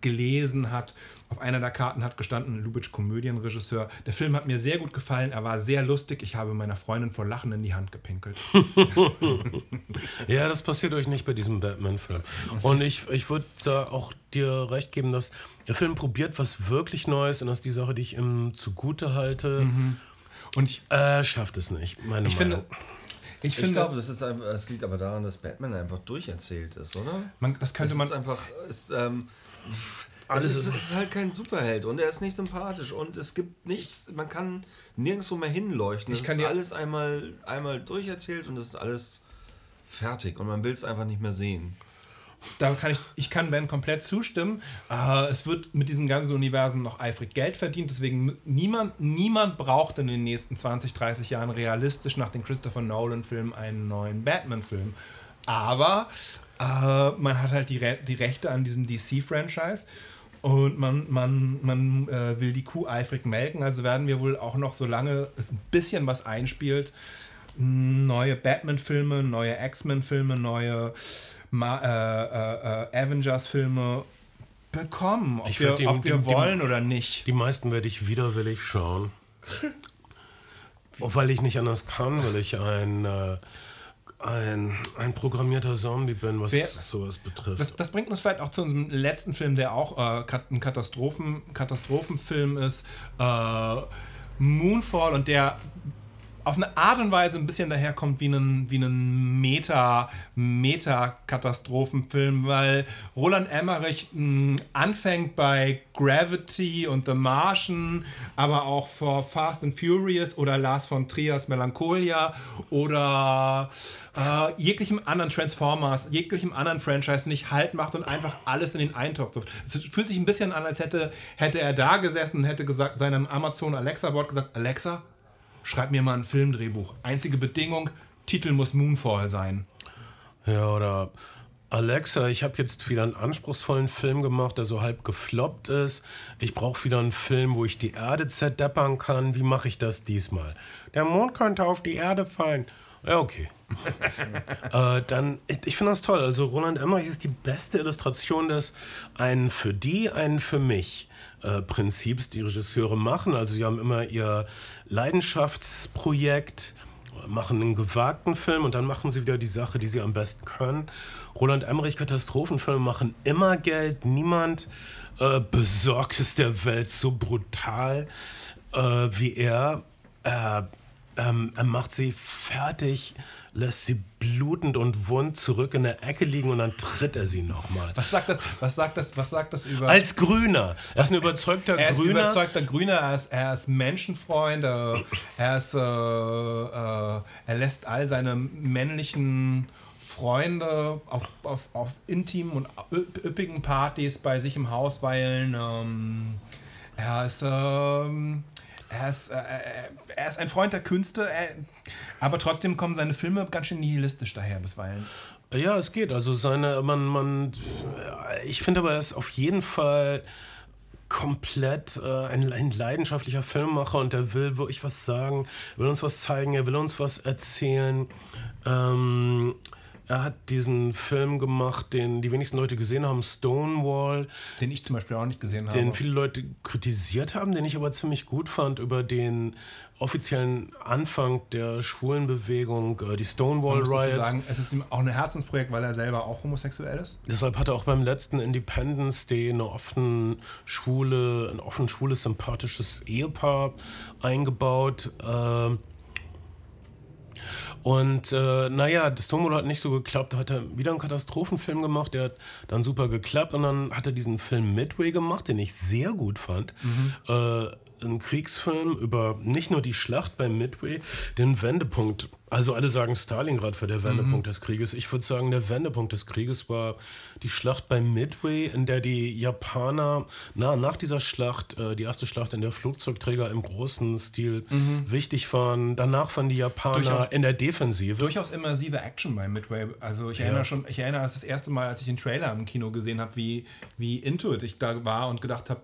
gelesen hat. Auf einer der Karten hat gestanden, Lubitsch Komödienregisseur. Der Film hat mir sehr gut gefallen, er war sehr lustig. Ich habe meiner Freundin vor Lachen in die Hand gepinkelt. Ja, das passiert euch nicht bei diesem Batman-Film. Und ich, ich würde da auch dir recht geben, dass der Film probiert was wirklich Neues und das ist die Sache, die ich ihm zugute halte. Und ich, Äh, schafft es nicht, meine ich Meinung. finde, ich Ich finde, glaube, das, ist das liegt aber daran, dass Batman einfach durcherzählt ist, oder? man, das könnte es man ist einfach. Ist, ähm, Alles es ist, ist- halt kein Superheld und er ist nicht sympathisch und es gibt nichts, man kann nirgendwo mehr hinleuchten. Ich Es kann ist alles einmal, einmal durcherzählt und es ist alles fertig und man will es einfach nicht mehr sehen. Da kann ich, ich kann Ben komplett zustimmen. Äh, es wird mit diesen ganzen Universen noch eifrig Geld verdient, deswegen niemand, niemand braucht in den nächsten 20, 30 Jahren realistisch nach den Christopher Nolan-Filmen einen neuen Batman-Film. Aber äh, man hat halt die, Re die Rechte an diesem DC-Franchise und man, man, man äh, will die Kuh eifrig melken. Also werden wir wohl auch noch, solange es ein bisschen was einspielt, neue Batman-Filme, neue X-Men-Filme, neue Ma äh, äh, äh, Avengers-Filme bekommen, ob Ich wir, die- ob wir die- wollen oder nicht. Die meisten werde ich widerwillig schauen. Weil ich nicht anders kann, weil ich ein, äh, ein, ein programmierter Zombie bin, was Wer- sowas betrifft. Das, das bringt uns vielleicht auch zu unserem letzten Film, der auch äh, ein Katastrophen, Katastrophenfilm ist. Äh, Moonfall und der auf eine Art und Weise ein bisschen daherkommt wie ein, wie ein Meta, Meta-Katastrophenfilm, weil Roland Emmerich mh, anfängt bei Gravity und The Martian, aber auch vor Fast and Furious oder Lars von Triers Melancholia oder äh, jeglichem anderen Transformers, jeglichem anderen Franchise nicht Halt macht und einfach alles in den Eintopf wirft. Es fühlt sich ein bisschen an, als hätte, hätte er da gesessen und hätte gesagt, seinem Amazon Alexa-Bot gesagt, Alexa, schreib mir mal ein Filmdrehbuch. Einzige Bedingung, Titel muss Moonfall sein. Ja, oder Alexa, ich habe jetzt wieder einen anspruchsvollen Film gemacht, der so halb gefloppt ist. Ich brauche wieder einen Film, wo ich die Erde zerdeppern kann. Wie mache ich das diesmal? Der Mond könnte auf die Erde fallen. Ja, okay. Äh, dann, ich, ich finde das toll. Also Roland Emmerich ist die beste Illustration des einen für die, einen für mich äh, Prinzips, die Regisseure machen. Also sie haben immer ihr Leidenschaftsprojekt, machen einen gewagten Film und dann machen sie wieder die Sache, die sie am besten können. Roland Emmerich Katastrophenfilme machen immer Geld. Niemand äh, besorgt es der Welt so brutal äh, wie er. Äh, ähm, er macht sie fertig, lässt sie blutend und wund zurück in der Ecke liegen und dann tritt er sie nochmal. Was sagt das, was sagt das, was sagt das über... Als Grüner. Er ist ein überzeugter Er ist ein Grüner. überzeugter Grüner, er ist, er ist Menschenfreund, er, er, ist, äh, äh, er lässt all seine männlichen Freunde auf, auf, auf intimen und üpp- üppigen Partys bei sich im Haus weilen. Ähm, er ist, ähm, er ist, äh, er ist ein Freund der Künste, er, aber trotzdem kommen seine Filme ganz schön nihilistisch daher bisweilen. Ja, es geht. Also seine, man, man, ich finde aber, er ist auf jeden Fall komplett äh, ein, ein leidenschaftlicher Filmemacher und der will wirklich was sagen, will uns was zeigen, er will uns was erzählen. Ähm, er hat diesen Film gemacht, den die wenigsten Leute gesehen haben, Stonewall. Den ich zum Beispiel auch nicht gesehen habe. Den viele Leute kritisiert haben, den ich aber ziemlich gut fand, über den offiziellen Anfang der Schwulenbewegung, äh, die Stonewall Riots. Sagen, es ist ihm auch ein Herzensprojekt, weil er selber auch homosexuell ist. Deshalb hat er auch beim letzten Independence Day eine offen schwule, ein offen schwules, sympathisches Ehepaar eingebaut. Äh, und äh, naja, das Tomolo hat nicht so geklappt. Da hat er wieder einen Katastrophenfilm gemacht. Der hat dann super geklappt. Und dann hat er diesen Film Midway gemacht, den ich sehr gut fand. Mhm. Äh, ein Kriegsfilm über nicht nur die Schlacht bei Midway, den Wendepunkt. Also alle sagen Stalingrad für der Wendepunkt mhm. des Krieges. Ich würde sagen, der Wendepunkt des Krieges war die Schlacht bei Midway, in der die Japaner na, nach dieser Schlacht, äh, die erste Schlacht, in der Flugzeugträger im großen Stil mhm. wichtig waren. Danach waren die Japaner durchaus, in der Defensive. Durchaus immersive Action bei Midway. Also ich ja. erinnere schon, ich erinnere das, das erste Mal, als ich den Trailer im Kino gesehen habe, wie, wie Intuit ich da war und gedacht habe,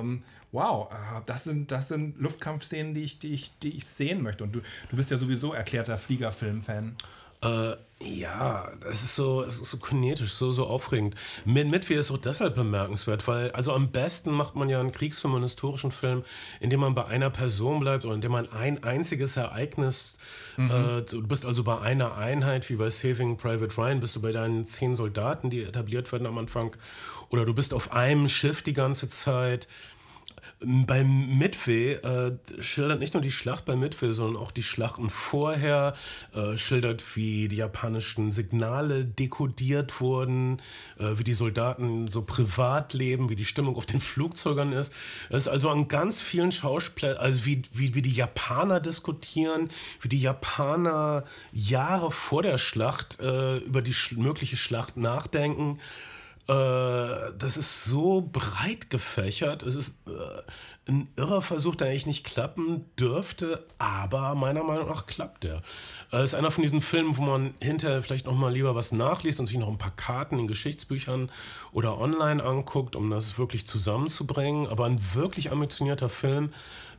ähm, wow, äh, das sind, das sind Luftkampfszenen, die ich, die, ich, die ich sehen möchte. Und du, du bist ja sowieso erklärter Fliegerfilm-Fan. Äh, ja, es ist so, es ist so kinetisch, so, so aufregend. Mit Midway ist auch deshalb bemerkenswert, weil, also am besten macht man ja einen Kriegsfilm, einen historischen Film, in dem man bei einer Person bleibt oder in dem man ein einziges Ereignis, mhm. äh, du bist also bei einer Einheit, wie bei Saving Private Ryan, bist du bei deinen zehn Soldaten, die etabliert werden am Anfang, oder du bist auf einem Schiff die ganze Zeit beim Midway äh, schildert nicht nur die Schlacht beim Midway, sondern auch die Schlachten vorher, äh, schildert, wie die japanischen Signale dekodiert wurden, äh, wie die Soldaten so privat leben, wie die Stimmung auf den Flugzeugern ist. Es ist also an ganz vielen Schauspielern, also wie, wie, wie die Japaner diskutieren, wie die Japaner Jahre vor der Schlacht äh, über die sch mögliche Schlacht nachdenken. Äh, das ist so breit gefächert. Es ist äh, ein irrer Versuch, der eigentlich nicht klappen dürfte, aber meiner Meinung nach klappt der. Es äh, ist einer von diesen Filmen, wo man hinterher vielleicht noch mal lieber was nachliest und sich noch ein paar Karten in Geschichtsbüchern oder online anguckt, um das wirklich zusammenzubringen. Aber ein wirklich ambitionierter Film,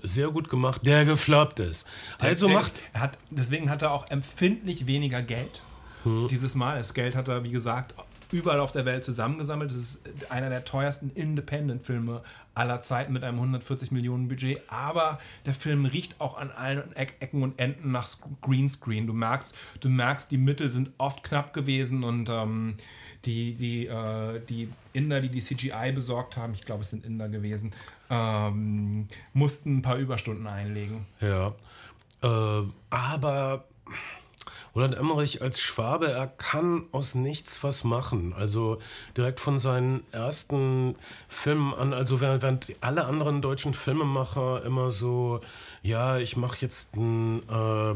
sehr gut gemacht, der gefloppt ist. Also der, macht. Er hat, deswegen hat er auch empfindlich weniger Geld. Hm. Dieses Mal. Das Geld hat er, wie gesagt, überall auf der Welt zusammengesammelt. Das ist einer der teuersten Independent-Filme aller Zeiten mit einem 140 Millionen Budget. Aber der Film riecht auch an allen Ecken und Enden nach Greenscreen. Du merkst, du merkst, die Mittel sind oft knapp gewesen und ähm, die, die, äh, die Inder, die die CGI besorgt haben, ich glaube, es sind Inder gewesen, ähm, mussten ein paar Überstunden einlegen. Ja, äh, aber Roland Emmerich als Schwabe, er kann aus nichts was machen. Also direkt von seinen ersten Filmen an, also während alle anderen deutschen Filmemacher immer so, ja, ich mache jetzt ein äh,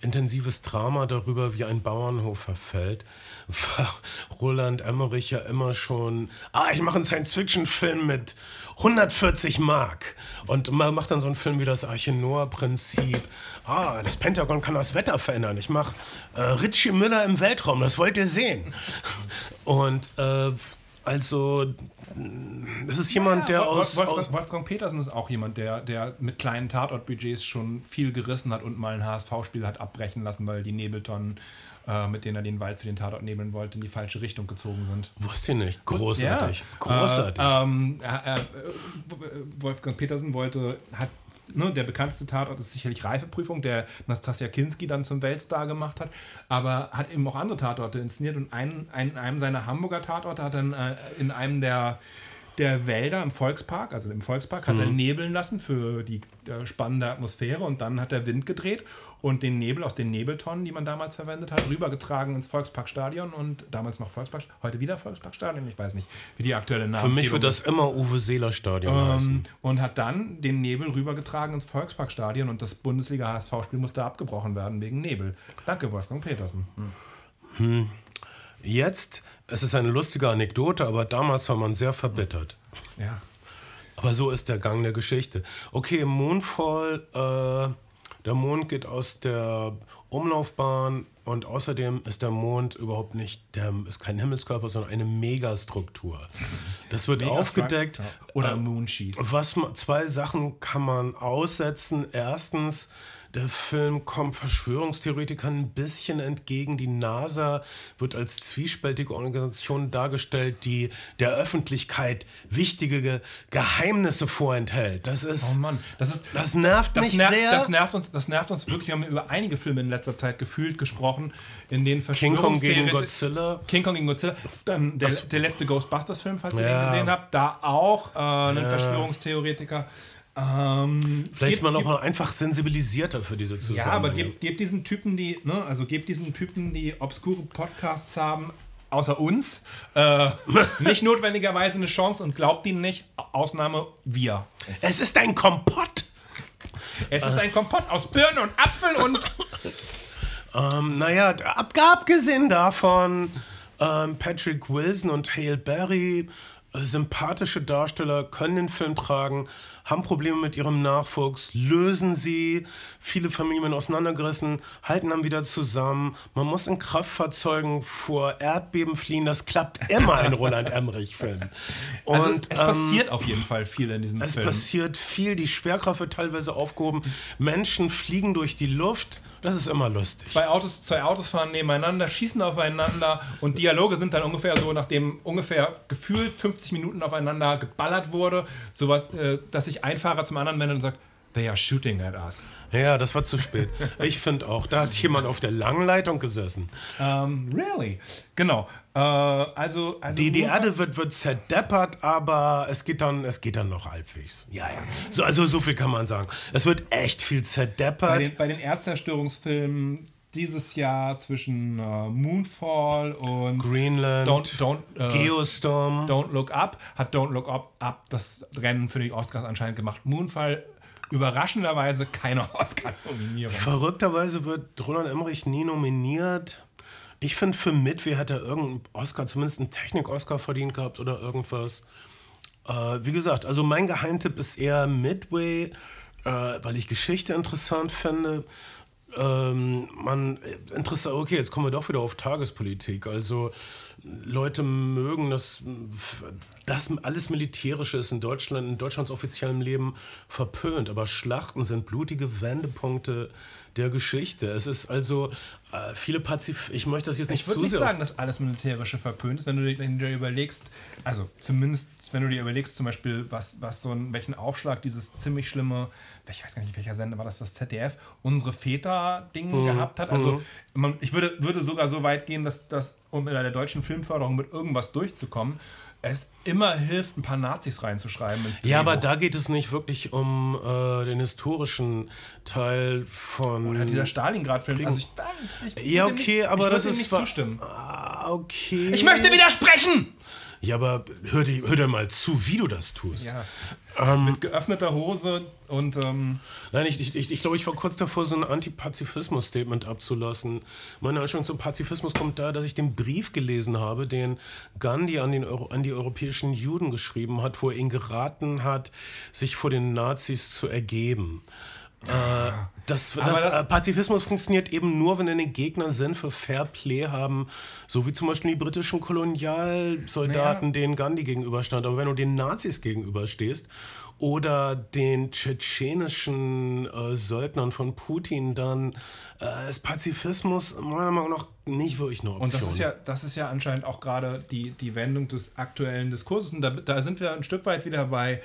intensives Drama darüber, wie ein Bauernhof verfällt, war Roland Emmerich ja immer schon, ah, ich mache einen Science-Fiction-Film mit 140 Mark. Und man macht dann so einen Film wie das Arche Noah-Prinzip. Ah, das Pentagon kann das Wetter verändern. Ich mache äh, Richie Müller im Weltraum, das wollt ihr sehen. Und äh, also, es ist jemand, der aus, Wolfgang, aus Wolfgang Petersen ist auch jemand, der, der mit kleinen Tatortbudgets schon viel gerissen hat und mal ein HSV-Spiel hat abbrechen lassen, weil die Nebeltonnen, äh, mit denen er den Wald für den Tatort nebeln wollte, in die falsche Richtung gezogen sind. Wusste ich nicht. Großartig. Ja. Großartig. Äh, ähm, äh, Wolfgang Petersen wollte, hat ne, der bekannteste Tatort ist sicherlich Reifeprüfung, der Nastasia Kinski dann zum Weltstar gemacht hat, aber hat eben auch andere Tatorte inszeniert und einen, einen, einem seiner Hamburger Tatorte hat dann äh, in einem der der Wälder im Volkspark, also im Volkspark, hat mhm. er nebeln lassen für die äh, spannende Atmosphäre und dann hat der Wind gedreht und den Nebel aus den Nebeltonnen, die man damals verwendet hat, rübergetragen ins Volksparkstadion und damals noch Volkspark, heute wieder Volksparkstadion, ich weiß nicht, wie die aktuelle Name Für mich wird das immer Uwe Seeler Stadion ähm, heißen. Und hat dann den Nebel rübergetragen ins Volksparkstadion und das Bundesliga-HSV-Spiel musste abgebrochen werden wegen Nebel. Danke, Wolfgang Petersen. Hm. Hm. Jetzt, es ist eine lustige Anekdote, aber damals war man sehr verbittert. Ja. Aber so ist der Gang der Geschichte. Okay, Moonfall, äh, der Mond geht aus der Umlaufbahn und außerdem ist der Mond überhaupt nicht, der ist kein Himmelskörper, sondern eine Megastruktur. Das wird aufgedeckt. Ja. Oder Moonshies. Was ma- zwei Sachen kann man aussetzen. Erstens, der Film kommt Verschwörungstheoretikern ein bisschen entgegen. Die NASA wird als zwiespältige Organisation dargestellt, die der Öffentlichkeit wichtige Ge Geheimnisse vorenthält. Das ist, Oh Mann, das ist das nervt das mich nervt, sehr. Das nervt uns, das nervt uns wirklich. Wir haben über einige Filme in letzter Zeit gefühlt gesprochen, in denen King Kong gegen Godzilla. King Kong gegen Godzilla. Dann der, der letzte Ghostbusters-Film, falls ihr Ja. den gesehen habt, da auch äh, ein Verschwörungstheoretiker. Ähm, Vielleicht ist gebt- man auch einfach sensibilisierter für diese Ja, Zusammenhänge. aber gebt, gebt diesen Typen, die, ne, also gebt diesen Typen, die obskure Podcasts haben, außer uns, äh, nicht notwendigerweise eine Chance und glaubt ihnen nicht. Ausnahme wir. es ist ein Kompott. Es ist ein Kompott aus Birne und Apfel und Ähm, naja, ab, abgesehen davon, ähm, Patrick Wilson und Hale Berry, sympathische Darsteller, können den Film tragen, haben Probleme mit ihrem Nachwuchs, lösen sie, viele Familien auseinandergerissen, halten dann wieder zusammen. Man muss in Kraftfahrzeugen vor Erdbeben fliehen, das klappt immer in Roland Emmerich-Filmen. Und also es, es ähm, passiert auf jeden Fall viel in diesem es Film. passiert viel, die Schwerkraft wird teilweise aufgehoben, Menschen fliegen durch die Luft, das ist immer lustig. Zwei Autos, zwei Autos fahren nebeneinander, schießen aufeinander und Dialoge sind dann ungefähr so, nachdem ungefähr gefühlt 50 Minuten aufeinander geballert wurde, sowas, äh, dass sich ein Fahrer zum anderen wendet und sagt, they are shooting at us. Ja, das war zu spät. Ich finde auch, da hat jemand auf der langen Leitung gesessen. Ähm, really? Genau. Äh, also, also Die, die Erde wird, wird zerdeppert, aber es geht dann, es geht dann noch halbwegs. Ja, ja. So, also so viel kann man sagen. Es wird echt viel bei zerdeppert. den, bei den Erdzerstörungsfilmen dieses Jahr zwischen äh, Moonfall und Greenland, Don't, don't, äh, Geostorm. Don't Look Up hat Don't Look Up, Up das Rennen für die Oscars anscheinend gemacht. Moonfall überraschenderweise keine Oscar-Nominierung. Verrückterweise wird Roland Emmerich nie nominiert. Ich finde, für Midway hat er irgendeinen Oscar, zumindest einen Technik-Oscar verdient gehabt oder irgendwas. Äh, wie gesagt, also mein Geheimtipp ist eher Midway, äh, weil ich Geschichte interessant finde. Ähm, man interessant, okay, jetzt kommen wir doch wieder auf Tagespolitik. Also Leute mögen das, das alles Militärische ist in Deutschland, in Deutschlands offiziellem Leben verpönt, aber Schlachten sind blutige Wendepunkte der Geschichte. Es ist also äh, viele Pazif. Ich möchte das jetzt nicht Ich würde zu nicht sehr. sagen, dass alles Militärische verpönt ist, wenn du, dir- wenn du dir überlegst, also zumindest wenn du dir überlegst, zum Beispiel, was, was so ein, welchen Aufschlag dieses ziemlich schlimme, ich weiß gar nicht, welcher Sender war das, das ZDF, unsere Väter-Ding gehabt hat. Also man, ich würde, würde sogar so weit gehen, dass, dass um in der deutschen Filmförderung mit irgendwas durchzukommen, es immer hilft, ein paar Nazis reinzuschreiben ins Ja, aber Drehbuch. da geht es nicht wirklich um äh, den historischen Teil von. Oder dieser Stalingrad-Film. Also ich, ich, ja, okay, nicht, aber das ist. nicht zustimmen. Ah, okay. Ich möchte widersprechen! Ja, aber hör dir, hör dir mal zu, wie du das tust. Ja. Mit geöffneter Hose und ähm, Nein, ich, ich, ich, ich glaube, ich war kurz davor, so ein Antipazifismus-Statement abzulassen. Meine Einstellung zum Pazifismus kommt daher, dass ich den Brief gelesen habe, den Gandhi an, den Euro, an die europäischen Juden geschrieben hat, wo er ihnen geraten hat, sich vor den Nazis zu ergeben. Äh, das, das, das- äh, Pazifismus funktioniert eben nur, wenn deine Gegner Sinn für Fair Play haben, so wie zum Beispiel die britischen Kolonialsoldaten, Naja. denen Gandhi gegenüberstand. Aber wenn du den Nazis gegenüberstehst oder den tschetschenischen äh, Söldnern von Putin, dann äh, ist Pazifismus meiner Meinung nach nicht wirklich eine Option. Und das ist ja, das ist ja anscheinend auch gerade die, die Wendung des aktuellen Diskurses. Und da, da sind wir ein Stück weit wieder bei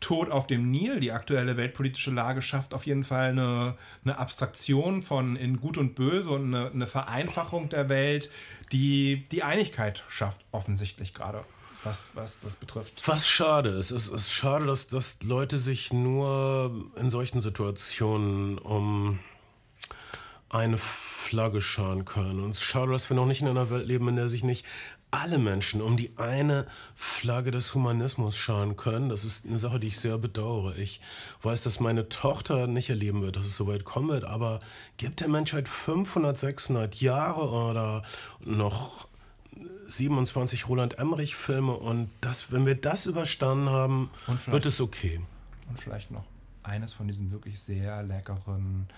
Tod auf dem Nil. Die aktuelle weltpolitische Lage schafft auf jeden Fall eine, eine Abstraktion von in Gut und Böse und eine, eine Vereinfachung der Welt, die die Einigkeit schafft, offensichtlich gerade, was, was das betrifft. Was schade ist, es ist schade, dass, dass Leute sich nur in solchen Situationen um eine Flagge scharen können. Und es ist schade, dass wir noch nicht in einer Welt leben, in der sich nicht alle Menschen um die eine Flagge des Humanismus scharen können. Das ist eine Sache, die ich sehr bedauere. Ich weiß, dass meine Tochter nicht erleben wird, dass es so weit kommen wird, aber gibt der Menschheit 500, 600 Jahre oder noch 27 Roland Emmerich Filme und das, wenn wir das überstanden haben, wird es okay. Und vielleicht noch eines von diesen wirklich sehr leckeren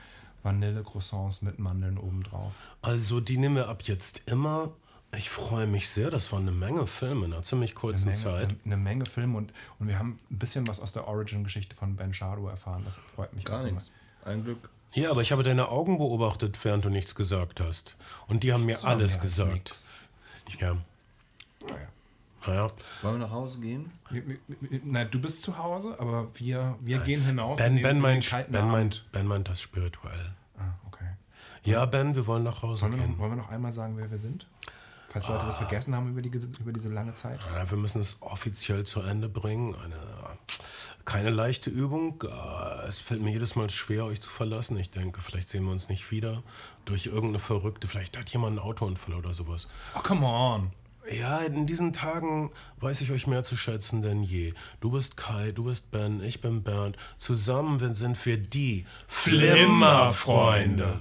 Vanille-Croissants mit Mandeln obendrauf. Also die nehmen wir ab jetzt immer. Ich freue mich sehr, das waren eine Menge Filme in einer ziemlich kurzen Menge, Zeit. Eine, eine Menge Filme und, und wir haben ein bisschen was aus der Origin-Geschichte von Ben Shardo erfahren. Das freut mich Gar nichts. Ein Glück. Ja, aber ich habe deine Augen beobachtet, während du nichts gesagt hast. Und die haben mir alles mehr als gesagt. nix. Ja, Naja. naja. Wollen wir nach Hause gehen? Wir- wir- wir- Na, du bist zu Hause, aber wir, wir gehen hinaus. Ben, ben, meint, ben, meint, ben meint das spirituell. Ah, okay. Ja, Ben, wir wollen nach Hause Wollen wir, gehen. noch, wollen wir noch einmal sagen, wer wir sind? Falls Leute Ah. das vergessen haben über, die, über diese lange Zeit. Ja, wir müssen es offiziell zu Ende bringen. Eine, keine leichte Übung. Äh, Es fällt mir jedes Mal schwer, euch zu verlassen. Ich denke, vielleicht sehen wir uns nicht wieder. Durch irgendeine Verrückte. Vielleicht hat jemand einen Autounfall oder sowas. Oh, come on. Ja, in diesen Tagen weiß ich euch mehr zu schätzen denn je. Du bist Kai, du bist Ben, ich bin Bernd. Zusammen sind wir die Flimmerfreunde.